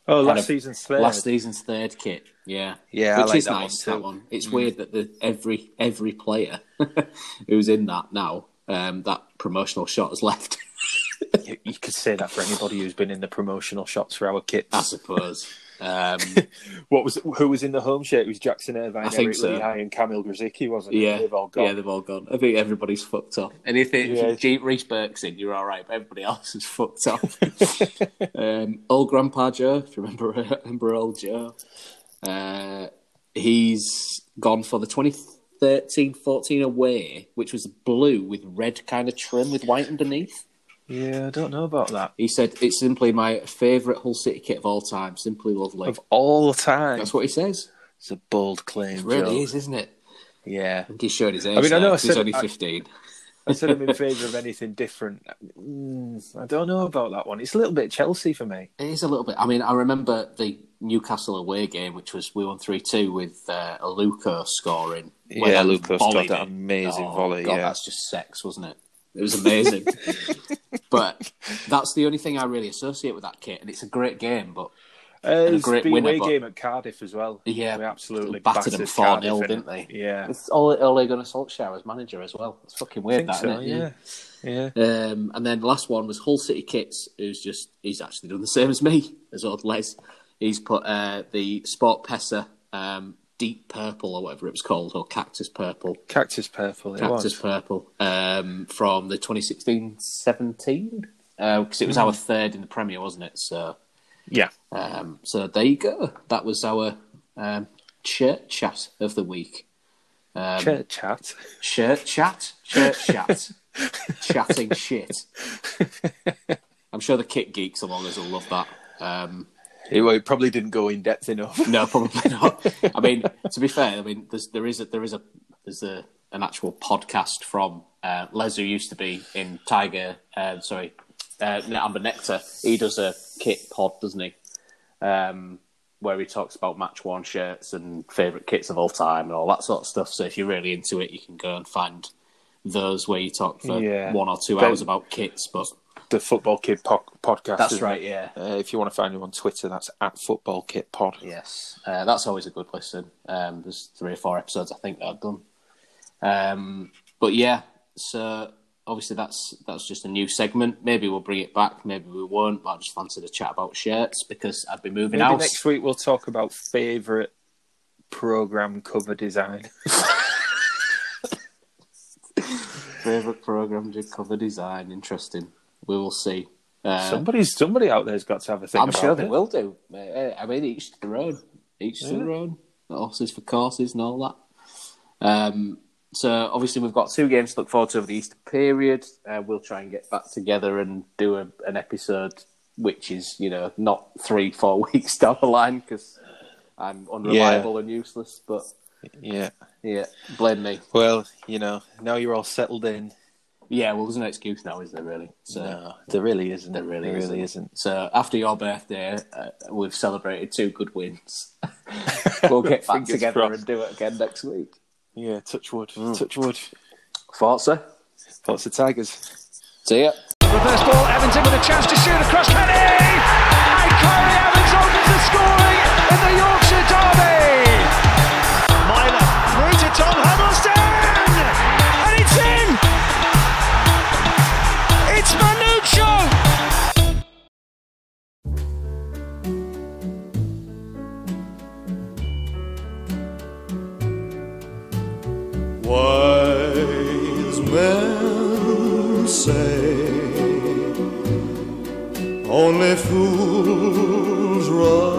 F: oh, last
E: of
F: season's third.
E: last season's third kit. Yeah.
F: Yeah, I
E: Which
F: like
E: is
F: that
E: nice,
F: too. Mm.
E: that one. It's weird that the, every every player who's in that now, um, that promotional shot has left,
F: you, you could say that for anybody who's been in the promotional shots for our kits.
E: I suppose. Um,
F: What was who was in the home shirt? It was Jackson Irvine,
E: I think
F: Eric
E: so.
F: Lichaj, and Kamil Grosicki, wasn't it?
E: Yeah,
F: they've all gone.
E: yeah, they've all gone. I think everybody's fucked up. And if, it,
F: Yeah.
E: if Reece Burke's in, you're all right, but everybody else is fucked up. um, old Grandpa Joe, if you remember, remember old Joe, uh, he's gone for the 2013-14 away, which was blue with red kind of trim with white underneath.
F: Yeah, I don't know about that.
E: He said it's simply my favourite Hull City kit of all time. Simply lovely.
F: Of all time,
E: That's what he says.
F: it's a bold claim.
E: It really
F: Joe.
E: is, isn't it?
F: Yeah,
E: I think he's showing his age.
F: I mean, I know
E: now,
F: I
E: 'cause he's only
F: I-
E: 15.
F: I said I'm in favour of anything different. Mm, I don't know about that one. It's a little bit Chelsea for me.
E: It is a little bit. I mean, I remember the Newcastle away game, which was we won three two with uh, Aluko scoring.
F: Yeah, Aluko scored that amazing
E: Oh,
F: volley,
E: God,
F: yeah.
E: that's just sex, wasn't it? It was amazing. but that's the only thing I really associate with that kit, and it's a great game. But
F: Uh,
E: And a great
F: the
E: winner,
F: away
E: but-
F: game at Cardiff as well.
E: Yeah,
F: we absolutely
E: battered them 4
F: Cardiff
E: 0, didn't they?
F: Yeah,
E: It's Ole, Ole Gunnar Solskjaer as manager as well. It's fucking weird, that,
F: so.
E: isn't it?
F: Yeah, yeah.
E: Um, and then the last one was Hull City Kits, who's just he's actually done the same as me, as old Les. He's put uh, the SportPesa um, Deep Purple or whatever it was called, or Cactus Purple,
F: Cactus purple.
E: Cactus. Purple um, from the 2016-17 because it was our third in the Premier, wasn't it? So,
F: Yeah.
E: um, so there you go. That was our um, shirt chat of the week. Um,
F: Chat chat.
E: Shirt chat, shirt chat, chatting shit. I'm sure the kit geeks among us will love that. Um,
F: It, well, probably didn't go in depth enough.
E: no, probably not. I mean, to be fair, I mean, there's there is a there is a there's a an actual podcast from uh, Les who used to be in Tiger. Uh, sorry, uh, Amber Nectar. He does a kit pod, doesn't he? Um, where he talks about match worn shirts and favourite kits of all time and all that sort of stuff. So if you're really into it, you can go and find those where you talk for
F: Yeah.
E: one or two
F: Then-
E: hours about kits. But
F: The Football Kit po- podcast.
E: that's right, yeah.
F: Uh, if you want to find him on Twitter, that's at Football Kit Pod.
E: Yes, uh, that's always a good listen. Um, there's three or four episodes I think that I've done. Um, but yeah, so obviously that's that's just a new segment. Maybe we'll bring it back. Maybe we won't. But I just fancied a chat about shirts because I'd be moving out.
F: Maybe
E: house.
F: next week we'll talk about favourite program cover design.
E: Favorite program to cover design. Interesting. We will see. Uh,
F: Somebody's somebody out there's got to have a thing.
E: I'm sure they
F: it.
E: will do. Uh, I mean, each to their own. Each to their own. The horses for courses and all that. Um, so obviously we've got two games to look forward to over the Easter period. Uh, we'll try and get back together and do a, an episode which is you know not three four weeks down the line because I'm unreliable and useless. But
F: Yeah.
E: yeah, blame me.
F: Well, you know, now you're all settled in.
E: Yeah, well, there's no excuse now, is there really? So
F: No, there really isn't.
E: There really,
F: there
E: isn't.
F: really isn't.
E: So after your birthday, uh, we've celebrated two good wins. we'll get back together
F: crossed.
E: and do it again next week.
F: Yeah, touch wood.
E: Mm.
F: Touch wood.
E: Forza.
F: Thoughts the Tigers.
E: See ya.
C: Reverse ball, Everton with a chance to shoot across Kenny! And Corry Evans opens the scoring in the Yorkshire
A: Wise men say only fools rush